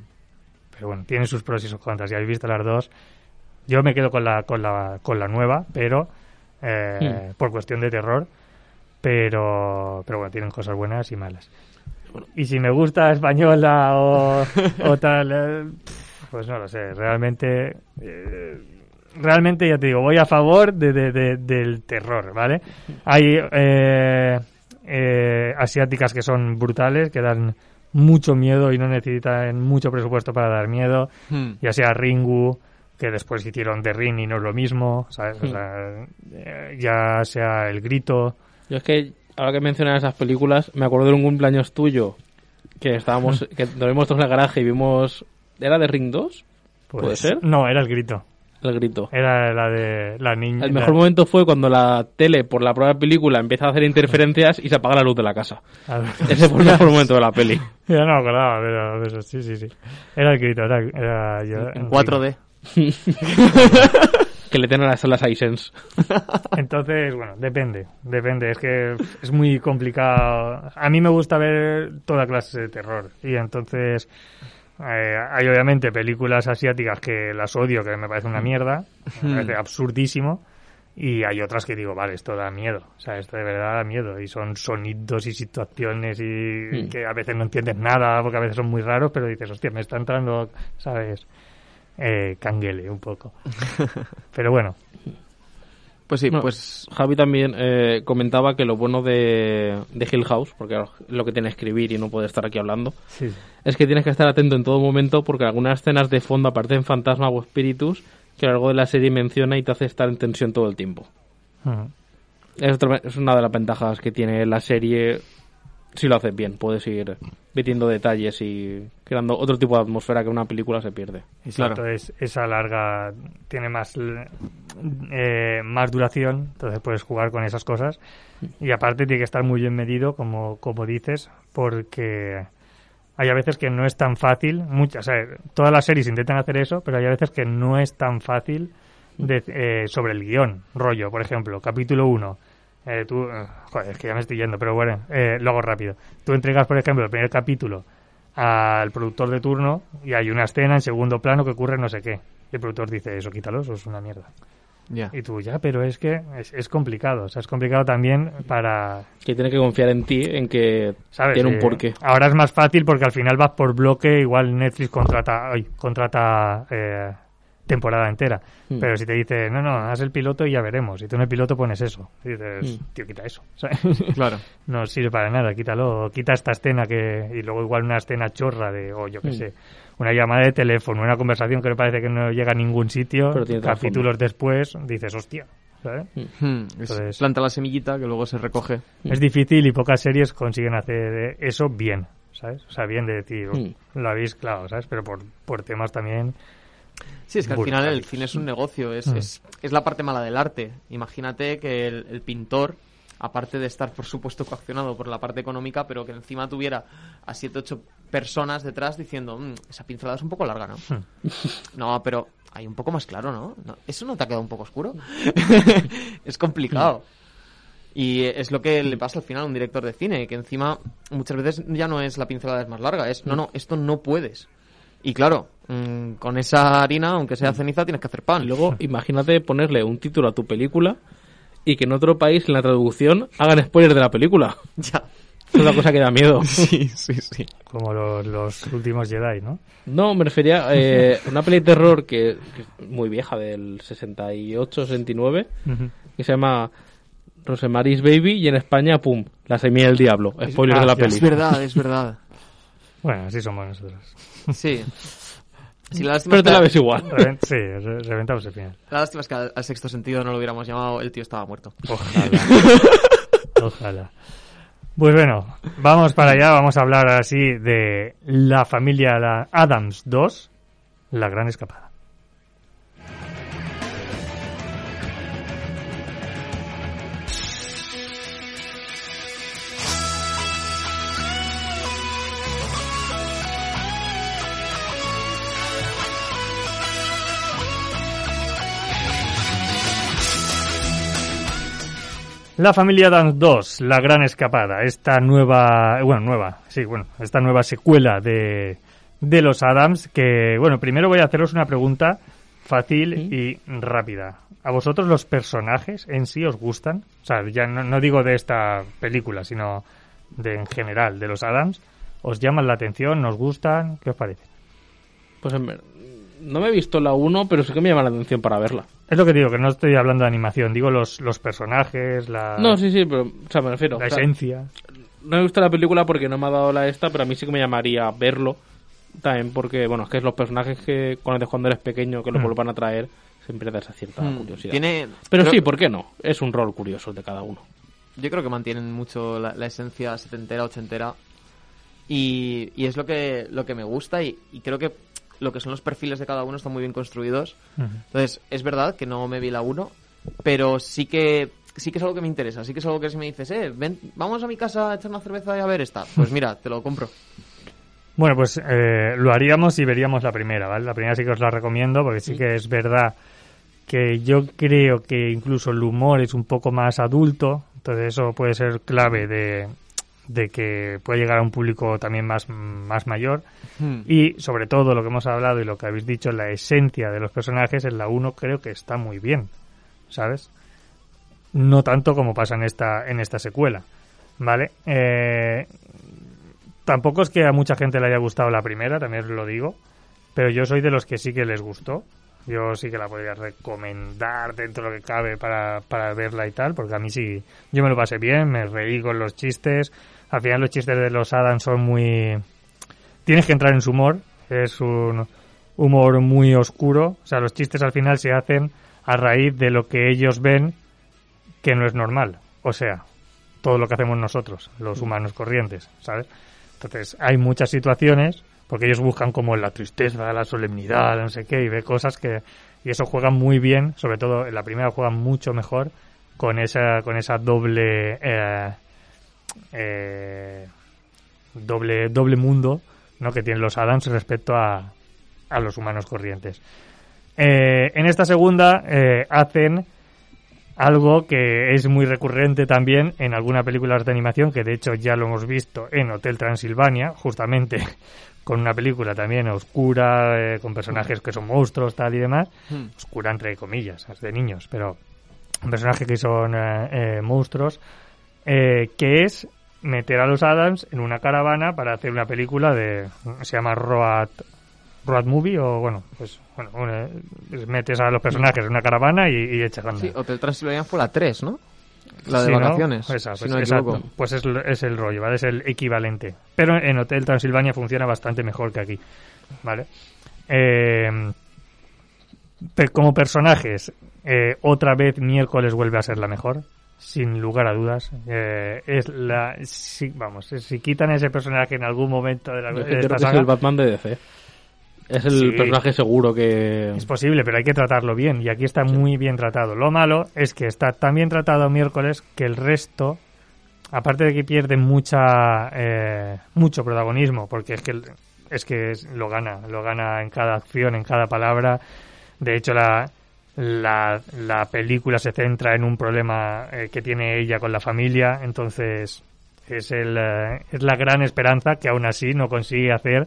pero bueno tiene sus pros y sus contras si habéis visto las dos yo me quedo con la con la con la nueva pero eh, por cuestión de terror pero pero bueno tienen cosas buenas y malas y si me gusta española o, o tal eh, pues no lo sé realmente eh, realmente ya te digo voy a favor de, de- de- del terror vale hay eh, eh, asiáticas que son brutales que dan mucho miedo y no necesitan mucho presupuesto para dar miedo Hmm. ya sea Ringu que después hicieron The Ring y no es lo mismo ¿sabes? O Hmm. sea, eh, ya sea El Grito Yo es que, ahora que mencionas esas películas, me acuerdo de un cumpleaños tuyo que estábamos, que nos vimos todos en el garaje y vimos. ¿Era de Ring 2? pues, ¿Puede ser? no era El Grito El grito. era la de la niña El mejor momento fue cuando la tele, por la prueba película, empieza a hacer interferencias y se apaga la luz de la casa. Ese fue el mejor momento de la peli. Ya no me acordaba, pero eso, sí, sí, sí. Era el grito, era, era yo. En 4D. Que le tienen las salas iSense. Entonces, bueno, depende, depende. Es que es muy complicado. A mí me gusta ver toda clase de terror. Y entonces eh, hay obviamente películas asiáticas que las odio, que me parece una mierda, me parece absurdísimo. Y hay otras que digo, vale, esto da miedo. O sea, esto de verdad da miedo. Y son sonidos y situaciones y Hmm. que a veces no entiendes nada, porque a veces son muy raros, pero dices, hostia, me está entrando, ¿sabes? Eh, canguele un poco. Pero bueno, Pues sí, No, pues Javi también eh, comentaba que lo bueno de, de Hill House, porque es lo que tiene escribir y no puede estar aquí hablando, Sí. es que tienes que estar atento en todo momento porque algunas escenas de fondo aparecen fantasmas o espíritus que a lo largo de la serie menciona y te hace estar en tensión todo el tiempo. Es, otra- es una de las ventajas que tiene la serie si lo haces bien. Puedes ir metiendo detalles y creando otro tipo de atmósfera que una película se pierde. Exacto, Claro. es, esa larga tiene más eh, más duración, entonces puedes jugar con esas cosas y aparte tiene que estar muy bien medido, como, como dices, porque hay a veces que no es tan fácil, muchas, o sea, todas las series intentan hacer eso, pero hay a veces que no es tan fácil de- eh, sobre el guion, rollo, por ejemplo, capítulo 1. Eh, tú, eh, joder, es que ya me estoy yendo, pero bueno, eh, lo hago rápido. Tú entregas, por ejemplo, el primer capítulo al productor de turno y hay una escena en segundo plano que ocurre no sé qué. Y el productor dice, eso quítalo, eso es una mierda. ya. Y tú, ya, pero es que es, es complicado. O sea, es complicado también para... Que tiene que confiar en ti, en que ¿Sabes? tiene un Eh, porqué. Ahora es más fácil porque al final vas por bloque, igual Netflix contrata, ay, contrata eh, temporada entera. Mm. Pero si te dice, no, no, haz el piloto y ya veremos. Y tú en el piloto pones eso. Y dices, Mm. tío, quita eso. ¿sabes? Claro. no sirve para nada, quítalo, quita esta escena que y luego igual una escena chorra de o yo qué Mm. sé, una llamada de teléfono, una conversación que me parece que no llega a ningún sitio, Pero tiene capítulos después dices, hostia, ¿sabes? Hmm, Entonces- planta la semillita que luego se recoge. Es difícil y pocas series consiguen hacer eso bien, ¿sabes? O sea, bien de decir, Mm. lo habéis claro, ¿sabes? Pero por, por temas también Sí, es que al final el cine es un negocio, es, Mm. es, es la parte mala del arte. Imagínate que el, el pintor, aparte de estar, por supuesto, coaccionado por la parte económica, pero que encima tuviera a 7 ocho personas detrás diciendo, "Mm, esa pincelada es un poco larga, ¿no? no, pero hay un poco más claro, ¿no? ¿No? ¿Eso no te ha quedado un poco oscuro? es complicado. Y es lo que le pasa al final a un director de cine, que encima muchas veces ya no es la pincelada es más larga, es, no, no, esto no puedes. Y claro, mm, con esa harina, aunque sea ceniza, tienes que hacer pan. Y luego, imagínate ponerle un título a tu película y que en otro país, en la traducción, hagan spoilers de la película. Ya. Es una cosa que da miedo. Sí, sí, sí. como los, los últimos Jedi, ¿no? No, me refería a eh, una peli de terror que, que es muy vieja, del 68, 69, Ujú. que se llama Rosemary's Baby y en España, pum, La semilla del diablo. Spoiler ah, de la peli. Es verdad, es verdad. Bueno, así somos nosotros. Sí. Sí, la lástima Pero es te la ves igual. Reven- sí, re- reventamos el final. La lástima es que al, al sexto sentido no lo hubiéramos llamado, el tío estaba muerto. Ojalá. Ojalá. Pues bueno, vamos para allá, vamos a hablar así de la familia la Adams 2, La Gran Escapada. La familia Adams 2, La Gran Escapada, esta nueva, bueno, nueva, sí, bueno, esta nueva secuela de, de los Adams, que, bueno, primero voy a haceros una pregunta fácil y rápida. ¿A vosotros los personajes en sí os gustan? O sea, ya no, no digo de esta película, sino de en general, de los Adams. ¿Os llaman la atención? ¿Nos gustan? ¿Qué os parece? Pues en ver- no me he visto la 1, pero sí que me llama la atención para verla. Es lo que digo, que no estoy hablando de animación, digo los, los personajes, la, No, sí, sí, pero, o sea, me refiero. la o sea, esencia. no he visto la película porque no me ha dado la esta, pero a mí sí que me llamaría verlo. También porque, bueno, es que los personajes que conoces cuando eres pequeño, que lo Mm. vuelvan a traer, siempre da esa cierta Mm, curiosidad. Tiene, Pero creo- sí, ¿por qué no? Es un rol curioso el de cada uno. Yo creo que mantienen mucho la, la esencia setentera, ochentera. Y, y es lo que, lo que me gusta y, y creo que lo que son los perfiles de cada uno están muy bien construidos. Entonces, es verdad que no me vi la 1, pero sí que sí que es algo que me interesa. Sí que es algo que si me dices, eh, ven, vamos a mi casa a echar una cerveza y a ver esta. Pues mira, te lo compro. Bueno, pues eh, lo haríamos y veríamos la primera, ¿vale? La primera sí que os la recomiendo porque sí que es verdad que yo creo que incluso el humor es un poco más adulto, entonces eso puede ser clave de, de que pueda llegar a un público también más, más mayor. Hmm. Y sobre todo lo que hemos hablado y lo que habéis dicho, la esencia de los personajes en la 1 creo que está muy bien, ¿sabes? No tanto como pasa en esta, en esta secuela, ¿vale? Eh, tampoco es que a mucha gente le haya gustado la primera, también os lo digo, pero yo soy de los que sí que les gustó, Yo sí que la podría recomendar dentro de lo que cabe para, para verla y tal, porque a mí sí, yo me lo pasé bien, me reí con los chistes. Al final los chistes de los Adams son muy... Tienes que entrar en su humor, es un humor muy oscuro. O sea, los chistes al final se hacen a raíz de lo que ellos ven que no es normal. O sea, todo lo que hacemos nosotros, los humanos corrientes, ¿sabes? Entonces, hay muchas situaciones, porque ellos buscan como la tristeza, la solemnidad, no sé qué, y ve cosas que... Y eso juegan muy bien, sobre todo en la primera juegan mucho mejor con esa, con esa doble... Eh, eh, doble, doble mundo ¿no? que tienen los Adams respecto a, a los humanos corrientes. Eh, en esta segunda eh, hacen algo que es muy recurrente también en algunas películas de animación, que de hecho ya lo hemos visto en Hotel Transilvania, justamente con una película también oscura, eh, con personajes que son monstruos, tal y demás. Hmm. Oscura entre comillas, es de niños, pero un personaje que son monstruos, eh, que es meter a los Adams en una caravana para hacer una película de... se llama Road, Road Movie o bueno, pues bueno, una- metes a los personajes en una caravana y, y echas a. Sí, Hotel Transilvania fue la 3, ¿no? La de Sí, ¿no? vacaciones. Esa, si pues, no. Pues es, es el rollo, ¿vale? Es el equivalente. Pero en Hotel Transilvania funciona bastante mejor que aquí, ¿vale? Eh, como personajes, eh, otra vez miércoles vuelve a ser la mejor, sin lugar a dudas. Eh, es la, si, vamos, si quitan ese personaje en algún momento de la Yo de creo esta que es el Batman de DC. Es el Sí. personaje seguro que... Es posible, pero hay que tratarlo bien y aquí está muy bien tratado. Lo malo es que está tan bien tratado miércoles que el resto, aparte de que pierde mucha eh, mucho protagonismo, porque es que es que lo gana, lo gana en cada acción, en cada palabra. De hecho, la la, la película se centra en un problema eh, que tiene ella con la familia, entonces es el eh, es la gran esperanza que aún así no consigue hacer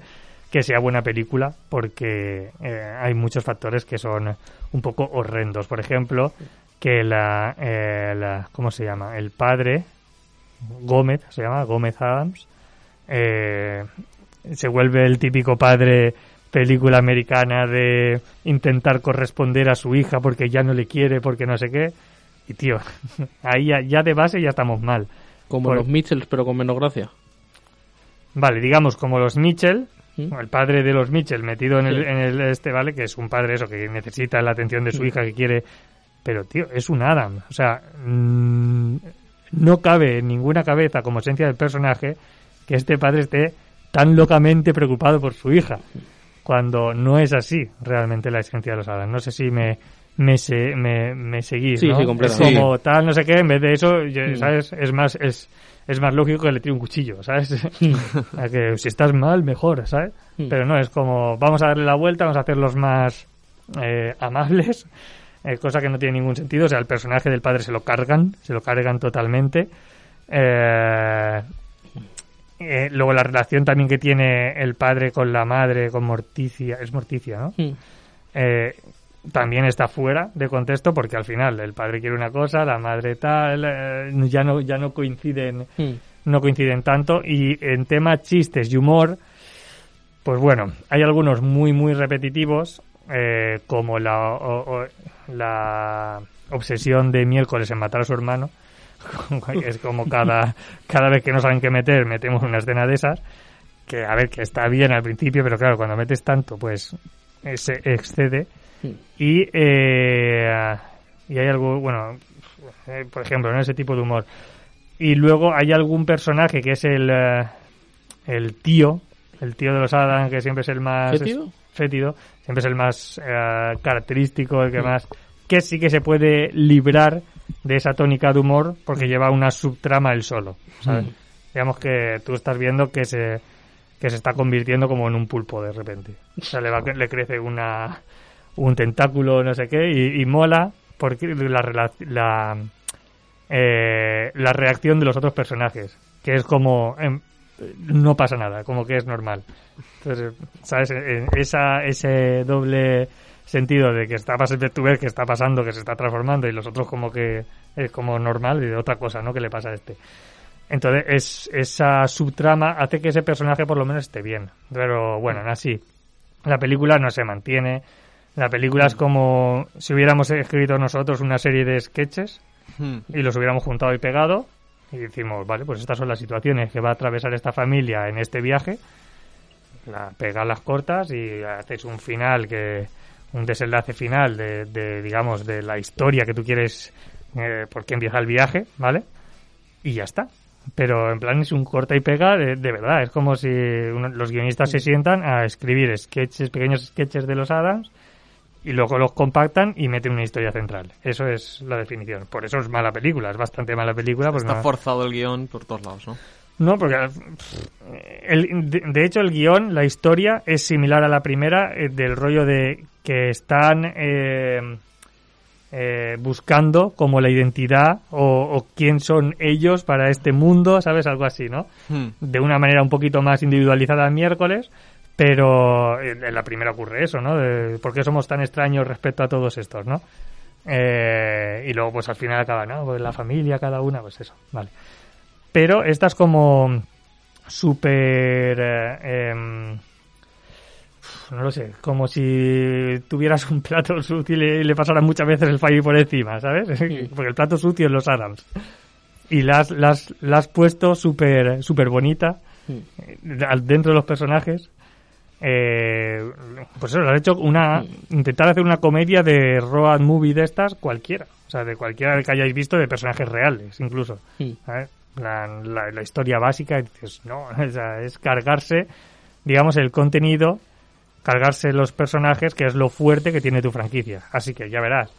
que sea buena película porque eh, hay muchos factores que son un poco horrendos. Por ejemplo, que la, la- ¿cómo se llama? El padre Gómez, se llama Gómez Adams, se vuelve el típico padre película americana de intentar corresponder a su hija porque ya no le quiere, porque no sé qué. Y tío, ahí ya, ya de base ya estamos mal. Como Por- los Mitchells, pero con menos gracia. Vale, digamos como los Mitchell, ¿Mm? el padre de los Mitchell metido en el, en el este, ¿vale? Que es un padre eso, que necesita la atención de su hija, que quiere... Pero, tío, es un Adam. O sea, mm, no cabe en ninguna cabeza como esencia del personaje que este padre esté tan locamente preocupado por su hija. Cuando no es así realmente la esencia de los Adam. No sé si me... Me, se- me, me seguís, Sí, ¿no? sí, es completamente. como tal, no sé qué, en vez de eso, yo-. ¿sabes? Es más, es, es más lógico que le tire un cuchillo, ¿sabes? A que si estás mal, mejor, ¿sabes? Pero no, es como, vamos a darle la vuelta, vamos a hacerlos más eh, amables, eh, cosa que no tiene ningún sentido. O sea, el personaje del padre se lo cargan, se lo cargan totalmente. Eh, eh, luego la relación también que tiene el padre con la madre, con Morticia, es Morticia, ¿no? Mm. eh, también está fuera de contexto porque al final el padre quiere una cosa, la madre tal, eh, ya no ya no coinciden no coinciden tanto y en tema chistes y humor pues bueno hay algunos muy muy repetitivos eh, como la o- o- la obsesión de miércoles en matar a su hermano es como cada cada vez que no saben qué meter metemos una escena de esas que a ver que está bien al principio pero claro cuando metes tanto pues se excede y eh, y hay algo bueno eh, por ejemplo en ese tipo de humor y luego hay algún personaje que es el eh, el tío el tío de los Adam que siempre es el más ¿Fétido? fétido siempre es el más eh, característico el que Mm. más que sí que se puede librar de esa tónica de humor porque lleva una subtrama él solo ¿sabes? Mm. digamos que tú estás viendo que se que se está convirtiendo como en un pulpo de repente o sea le, va, le crece una un tentáculo no sé qué y, y mola porque la rela- la eh, la reacción de los otros personajes que es como em, no pasa nada como que es normal entonces sabes Eh, esa ese doble sentido de que está pasando tú ves que está pasando que se está transformando y los otros como que es como normal y de otra cosa no que le pasa a este entonces es, esa subtrama hace que ese personaje por lo menos esté bien pero bueno así la película no se mantiene La película es como si hubiéramos escrito nosotros una serie de sketches Hmm. y los hubiéramos juntado y pegado y decimos, vale, pues estas son las situaciones que va a atravesar esta familia en este viaje. La, pegas las cortas y haces un final que un desenlace final de, de, digamos de la historia que tú quieres eh, por qué empieza el viaje, ¿vale? Y ya está. Pero en plan es un corta y pega de, de verdad. Es como si uno- los guionistas se sientan a escribir sketches, pequeños sketches de los Adams y luego los compactan y meten una historia central. Eso es la definición. Por eso es mala película, es bastante mala película. Porque Está no, forzado el guion por todos lados, ¿no? No, porque el- de, de hecho el guion, la historia es similar a la primera eh, del rollo de que están eh, eh, buscando como la identidad o, o quién son ellos para este mundo, ¿sabes? Algo así, ¿no? Hmm. de una manera un poquito más individualizada el miércoles, pero en en la primera ocurre eso, ¿no? De ¿Por qué somos tan extraños respecto a todos estos, ¿no? Eh, y luego, pues al final acaba, ¿no? Pues la familia, cada una, pues eso, vale. Pero esta es como súper... eh, em, no lo sé, como si tuvieras un plato sucio y le, pasaran muchas veces el fallo por encima, ¿sabes? Porque el plato sucio es los Adams. Y la has, la has- la has puesto súper súper bonita eh, dentro de los personajes. Eh, pues eso, lo has hecho una. Intentar hacer una comedia de road movie de estas, cualquiera. O sea, de cualquiera que hayáis visto, de personajes reales, incluso. Mm. ¿sabes? La, la- historia básica, y no, es cargarse, digamos, el contenido, cargarse los personajes, que es lo fuerte que tiene tu franquicia. Así que ya verás.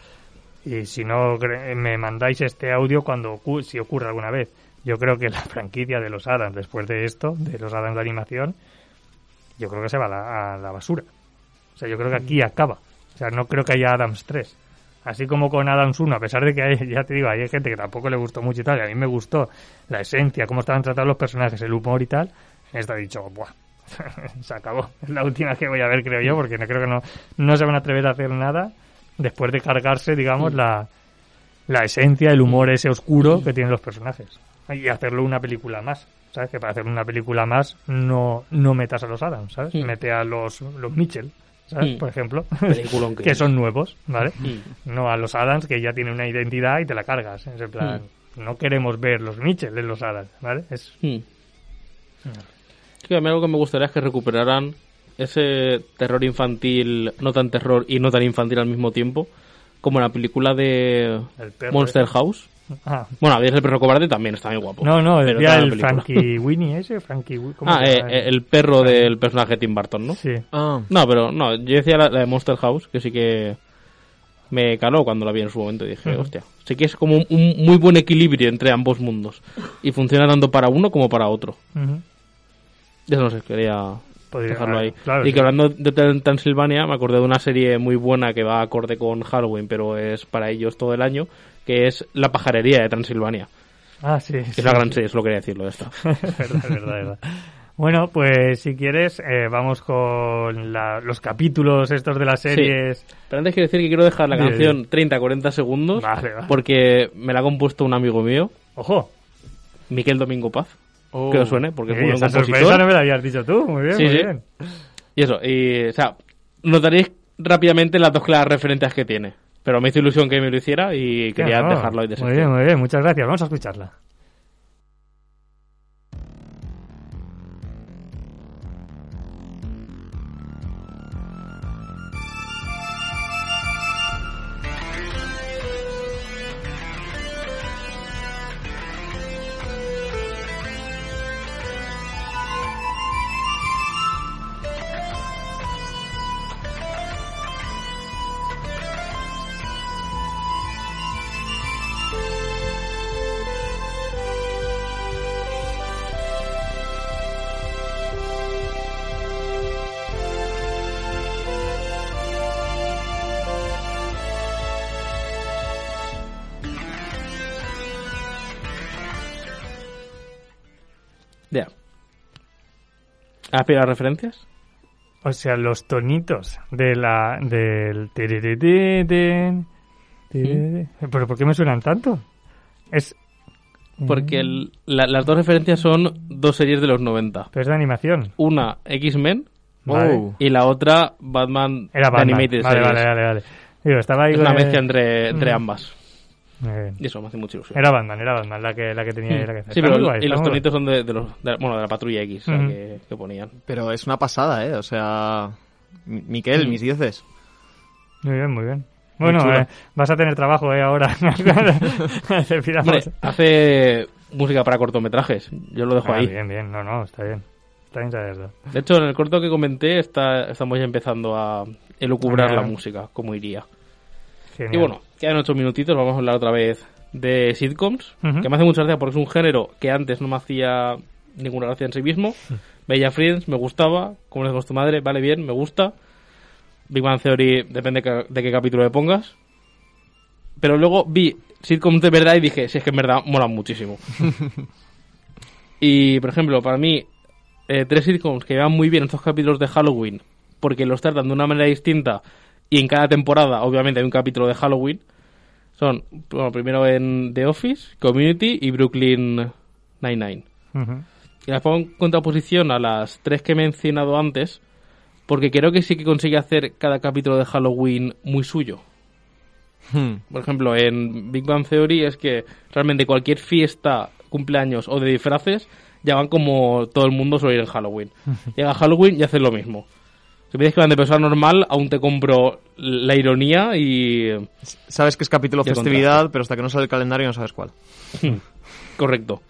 Y si no, me mandáis este audio cuando si ocurre alguna vez. Yo creo que la franquicia de los Adams, después de esto, de los Adams de animación, yo creo que se va a la, a la basura. O sea, yo creo que aquí acaba. O sea, no creo que haya Adams 3. Así como con Adams 1, a pesar de que hay, ya te digo, hay gente que tampoco le gustó mucho y tal, y a mí me gustó la esencia, cómo estaban tratados los personajes, el humor y tal, esta ha dicho, ¡buah! se acabó. Es la última que voy a ver, creo yo, porque no creo que no, no se van a atrever a hacer nada después de cargarse, digamos, la, la esencia, el humor ese oscuro que tienen los personajes. Y hacerlo una película más. ¿Sabes? Que para hacer una película más no, no metas a los Adams, ¿sabes? Mete a los, los Mitchell, ¿sabes? Mm. Por ejemplo. Que son nuevos, ¿vale? Mm. No a los Adams que ya tienen una identidad y te la cargas. Es en plan, no queremos ver los Mitchell en los Adams, ¿vale? Es, Mm. Sí, a mí algo que me gustaría es que recuperaran ese terror infantil, no tan terror y no tan infantil al mismo tiempo, como en la película de Monster ese. House. Ah, Bueno, habías el perro cobarde también está muy guapo. no, no, Pero decía el. Frankie Winnie ese, Frankie ¿cómo Ah, eh, eh, el perro del personaje de Tim Burton, ¿no? Sí. Ah, No, pero no, yo decía la, la de Monster House, que sí que me caló cuando la vi en su momento y dije, Ujú. hostia, sí que es como un, un muy buen equilibrio entre ambos mundos y funciona tanto para uno como para otro. Eso no sé, quería Podría- dejarlo ahí. claro, y sí. que hablando de Tran- Transilvania, me acordé de una serie muy buena que va acorde con Halloween, pero es para ellos todo el año, que es La pajarería de Transilvania. Ah, sí. Sí, es la gran sí. serie, solo quería decirlo de esto. Es verdad, es verdad, es verdad. Bueno, pues si quieres, eh, vamos con la- los capítulos estos de las series. Pero antes quiero decir que quiero dejar la canción 30-40 segundos, Vale, vale. porque me la ha compuesto un amigo mío, Ojo, Miquel Domingo Paz. Oh. que os suene, porque es muy buen compositor. no me la habías dicho tú. Muy bien, Sí, muy sí. bien. Y eso, y, o sea, notaréis rápidamente las dos claras referencias que tiene. Pero me hizo ilusión que me lo hiciera y quería No, dejarlo ahí de Muy bien, muy bien, muchas gracias. Vamos a escucharla. ¿Has pillado referencias? O sea, los tonitos de la del tiririti. ¿Pero por qué me suenan tanto? Es Porque el- la- las dos referencias son dos series de los 90. pero es de animación. Una, X-Men, Vale. Y la otra, Batman, Era Batman. Animated Vale, Series. vale, vale, vale. Digo, estaba ahí Es una mezcla entre, entre Mm. ambas. Y eso me hace mucha ilusión. Era Batman, era Batman la que, la que tenía ahí la cabeza. Sí, pero guay, y los tonitos son de, de los, de- bueno, de la patrulla X o sea, Ujú. que, que ponían. Pero es una pasada, ¿eh? O sea, Mi- Miquel, Mm. mis dioses. Muy bien, muy bien. Bueno, eh, vas a tener trabajo eh, ahora. Hombre, hace música para cortometrajes. Yo lo dejo Ah, ahí. Bien, bien, no, no, está bien. Está bien saberlo. De hecho, en el corto que comenté está, estamos ya empezando a elucubrar Ah. la música, cómo iría. Genial. Y bueno, quedan ocho minutitos, vamos a hablar otra vez de sitcoms, que me hace mucha gracia porque es un género que antes no me hacía ninguna gracia en sí mismo. Veía Friends, me gustaba, como le dijo tu madre, vale bien, me gusta. Big Bang Theory, depende de qué capítulo le pongas. Pero luego vi sitcoms de verdad y dije, si es que en verdad molan muchísimo. y, por ejemplo, para mí, eh, tres sitcoms que llevan muy bien estos capítulos de Halloween, porque los tratan de una manera distinta y en cada temporada, obviamente, hay un capítulo de Halloween. Son, bueno, primero en The Office, Community y Brooklyn Nine-Nine. Y las pongo en contraposición a las tres que he mencionado antes, porque creo que sí que consigue hacer cada capítulo de Halloween muy suyo. Hmm. Por ejemplo, en Big Bang Theory es que realmente cualquier fiesta, cumpleaños o de disfraces ya van como todo el mundo suele ir en Halloween. Llega Halloween y hacen lo mismo. Si me dices que van de persona normal, aún te compro la ironía y... Sabes que es capítulo festividad, pero hasta que no sale el calendario no sabes cuál. Correcto.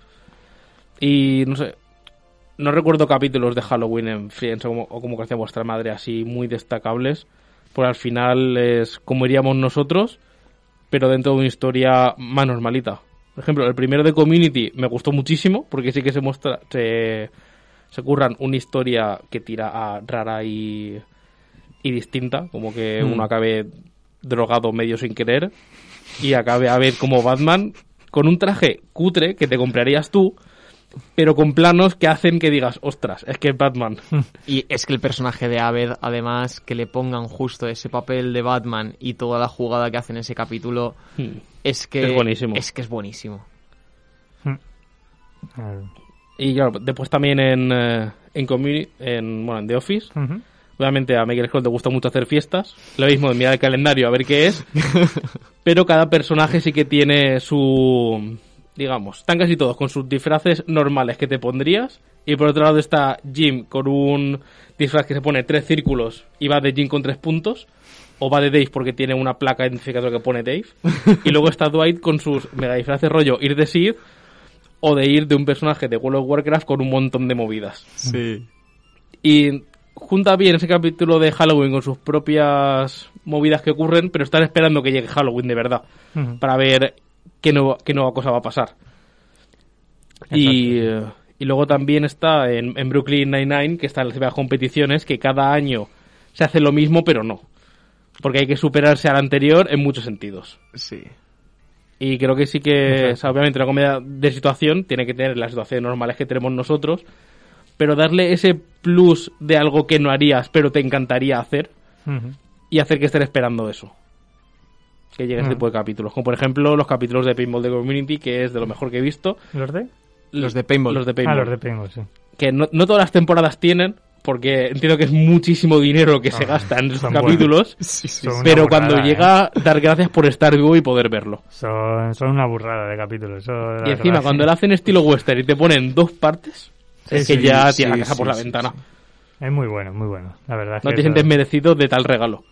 Y no sé, no recuerdo capítulos de Halloween en Friends o como, o como que hacía vuestra madre así muy destacables, porque al final es como iríamos nosotros, pero dentro de una historia más normalita. Por ejemplo, el primero de Community me gustó muchísimo, porque sí que se muestra, se, se curran una historia que tira a rara y, y distinta, como que Mm. uno acabe drogado medio sin querer y acabe a ver como Batman con un traje cutre que te comprarías tú, pero con planos que hacen que digas, ostras, es que es Batman. Y es que el personaje de Abed, además, que le pongan justo ese papel de Batman y toda la jugada que hace en ese capítulo, Hmm. es que Es buenísimo. Es que es buenísimo. Claro. Y claro, después también en, eh, en, en, bueno, en The Office, obviamente a Michael Scott le gusta mucho hacer fiestas, lo mismo de mirar el calendario a ver qué es, pero cada personaje sí que tiene su, digamos, están casi todos con sus disfraces normales que te pondrías, y por otro lado está Jim con un disfraz que se pone tres círculos y va de Jim con tres puntos, o va de Dave porque tiene una placa identificadora que pone Dave, y luego está Dwight con sus mega disfraces rollo ir de Sid, o de ir de un personaje de World of Warcraft con un montón de movidas. Sí. Y junta bien ese capítulo de Halloween con sus propias movidas que ocurren, pero están esperando que llegue Halloween de verdad, para ver qué, nueva- qué nueva cosa va a pasar. Y, eh, y luego también está en, en Brooklyn Nine-Nine, que están las competiciones, que cada año se hace lo mismo, pero no. Porque hay que superarse al anterior en muchos sentidos. Sí. Y creo que sí que, o sea, obviamente, una comedia de situación tiene que tener las situaciones normales que tenemos nosotros, pero darle ese plus de algo que no harías, pero te encantaría hacer, y hacer que estén esperando eso. Que llegue ese Mm. tipo de capítulos. Como por ejemplo los capítulos de Paintball de Community, que es de lo mejor que he visto. ¿Los de? Los de Paintball. Los de Ah, Paintball. los de Penguin, sí. Que no, no todas las temporadas tienen, porque entiendo que es muchísimo dinero lo que se Ah, gasta en esos capítulos. Sí, sí. Pero burrada, cuando ¿eh? llega, dar gracias por estar vivo y poder verlo. Son, son una burrada de capítulos. Y encima, verdad. cuando lo hacen estilo western y te ponen dos partes, Sí, es que sí, ya sí, tira la casa sí, por la sí, ventana. sí. Es muy bueno, muy bueno. La verdad No que te sientes merecido de tal regalo.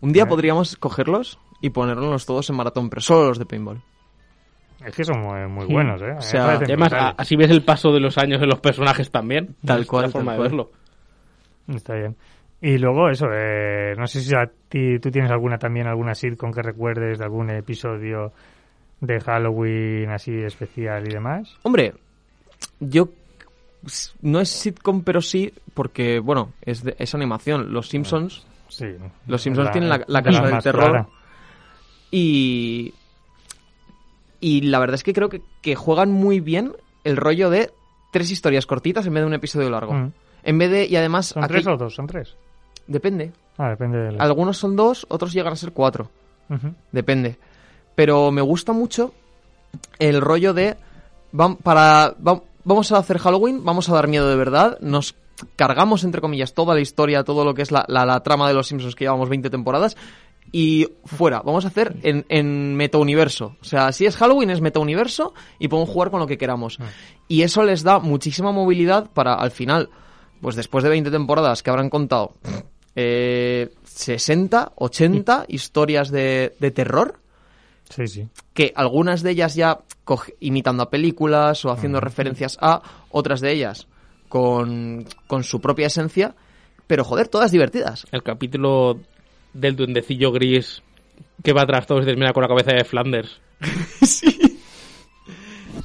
Un día Eh. podríamos cogerlos y ponerlos todos en maratón, pero solo los de paintball. Es que son muy, muy buenos, ¿eh? Me sea, además, así ves el paso de los años en los personajes también. Tal Es cual, La forma tal de cual. verlo. Está bien. Y luego eso, eh, no sé si a ti tú tienes alguna también, alguna sitcom que recuerdes de algún episodio de Halloween así especial y demás. Hombre, yo no es sitcom, pero sí, porque, bueno, es, de- es animación. Los Simpsons Sí. Los Simpsons tienen la- la de casa del terror. clara. y. Y la verdad es que creo que, que juegan muy bien el rollo de tres historias cortitas en vez de un episodio largo. Mm. En vez de. Y además. ¿Son aquí- tres o dos? Son tres. Depende. Ah, depende del... Algunos son dos, otros llegan a ser cuatro. Depende. Pero me gusta mucho el rollo de. para, vam- vamos a hacer Halloween, vamos a dar miedo de verdad. Nos, cargamos, entre comillas, toda la historia, todo lo que es la, la, la trama de los Simpsons que llevamos 20 temporadas y fuera. Vamos a hacer en, en metauniverso. O sea, si es Halloween es metauniverso y podemos jugar con lo que queramos. Ah. Y eso les da muchísima movilidad para al final, pues después de 20 temporadas que habrán contado eh, 60, 80 historias de, de terror Sí, sí. que algunas de ellas ya coge- imitando a películas o haciendo referencias a, otras de ellas con, con su propia esencia, pero joder, todas divertidas. El capítulo del duendecillo gris que va tras todos y termina con la cabeza de Flanders.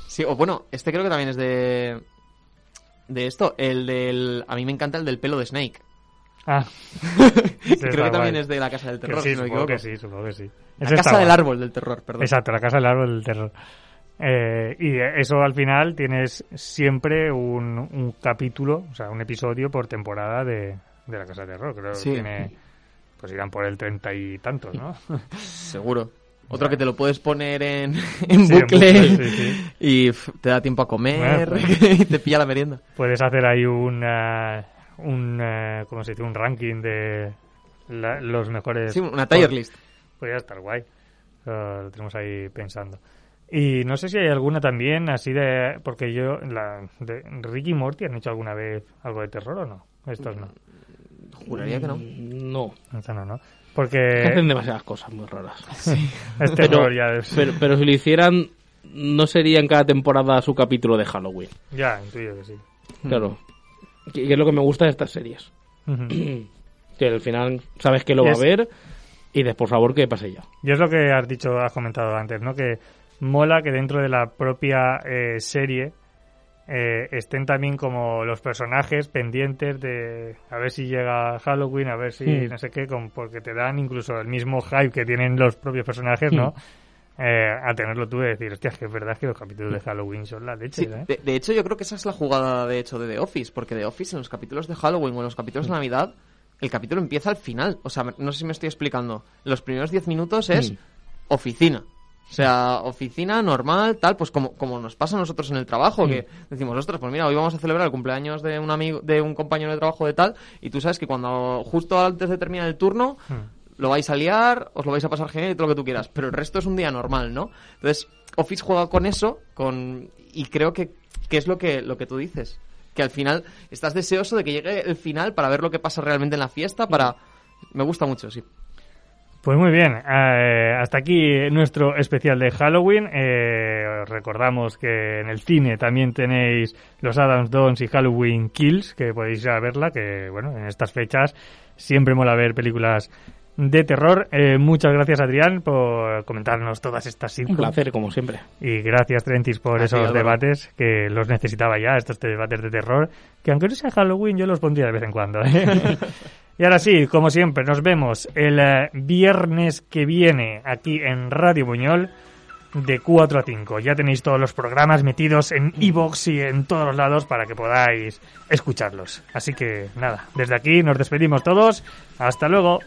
Sí, o bueno, este creo que también es de. De esto, el del. A mí me encanta el del pelo de Snake. Ah, que creo que también guay. es de la Casa del que Terror, sí, si no me supongo que sí, supongo que sí. La Casa del guay. Árbol del Terror, perdón. Exacto, la casa del árbol del terror. Eh, y eso al final tienes siempre un, un capítulo, o sea, un episodio por temporada de, de la casa del terror. Creo Sí. que tiene, pues irán por el treinta y tantos, ¿no? Seguro. Otro que te lo puedes poner en, en Sí, en bucle bucle, sí, sí. y te da tiempo a comer Bueno, y te pilla la merienda. Puedes hacer ahí un, eh, un eh, ¿cómo se dice? Un ranking de la- los mejores. Sí, una tier list. Podría estar guay. Lo tenemos ahí pensando. Y no sé si hay alguna también así de... Porque yo... La, de, ¿Ricky y Morty han hecho alguna vez algo de terror o no? Estos no. Juraría que no. No. Esta no, ¿no? Que Porque hacen demasiadas cosas muy raras. ya. es- Pero, pero si lo hicieran, no sería en cada temporada su capítulo de Halloween. Ya, intuyo que sí. Claro. Que que es lo que me gusta de estas series. Que al final sabes que lo Y va es- a ver y después, por favor, que pase ya. Y es lo que has dicho, has comentado antes, ¿no? Que mola que dentro de la propia eh, serie eh, estén también como los personajes pendientes de a ver si llega Halloween, a ver si Hmm. no sé qué, con- porque te dan incluso el mismo hype que tienen los propios personajes, ¿no? Eh, a tenerlo tú de decir, hostia, es que es verdad que los capítulos de Halloween son la leche, Sí, ¿eh? de, de hecho, yo creo que esa es la jugada de hecho de The Office, porque The Office en los capítulos de Halloween o en los capítulos de Navidad, el capítulo empieza al final. O sea, no sé si me estoy explicando. Los primeros 10 minutos es Mm. oficina. O sea, oficina normal, tal, pues como, como nos pasa a nosotros en el trabajo, Mm. que decimos, ostras, pues mira, hoy vamos a celebrar el cumpleaños de un amigo, de un compañero de trabajo de tal, y tú sabes que cuando justo antes de terminar el turno, Hmm. lo vais a liar, os lo vais a pasar genial y todo lo que tú quieras, pero el resto es un día normal, ¿no? Entonces, Office juega con eso, con y creo que, que es lo que, lo que tú dices, que al final estás deseoso de que llegue el final para ver lo que pasa realmente en la fiesta, para... Me gusta mucho, sí. Pues muy bien, eh, hasta aquí nuestro especial de Halloween. Eh, os recordamos que en el cine también tenéis los Adams Dons y Halloween Kills, que podéis ir a verla, que bueno, en estas fechas siempre mola ver películas de terror. Eh, muchas gracias Adrián por comentarnos todas estas Un sitcoms. placer, como siempre. Y gracias Trentis por esos debates que los necesitaba ya, estos debates de terror, que aunque no sea Halloween yo los pondría de vez en cuando. ¿eh? y ahora sí, como siempre, nos vemos el eh, viernes que viene aquí en Radio Buñol de 4 a 5. Ya tenéis todos los programas metidos en iBox y en todos los lados para que podáis escucharlos. Así que nada, desde aquí nos despedimos todos. Hasta luego.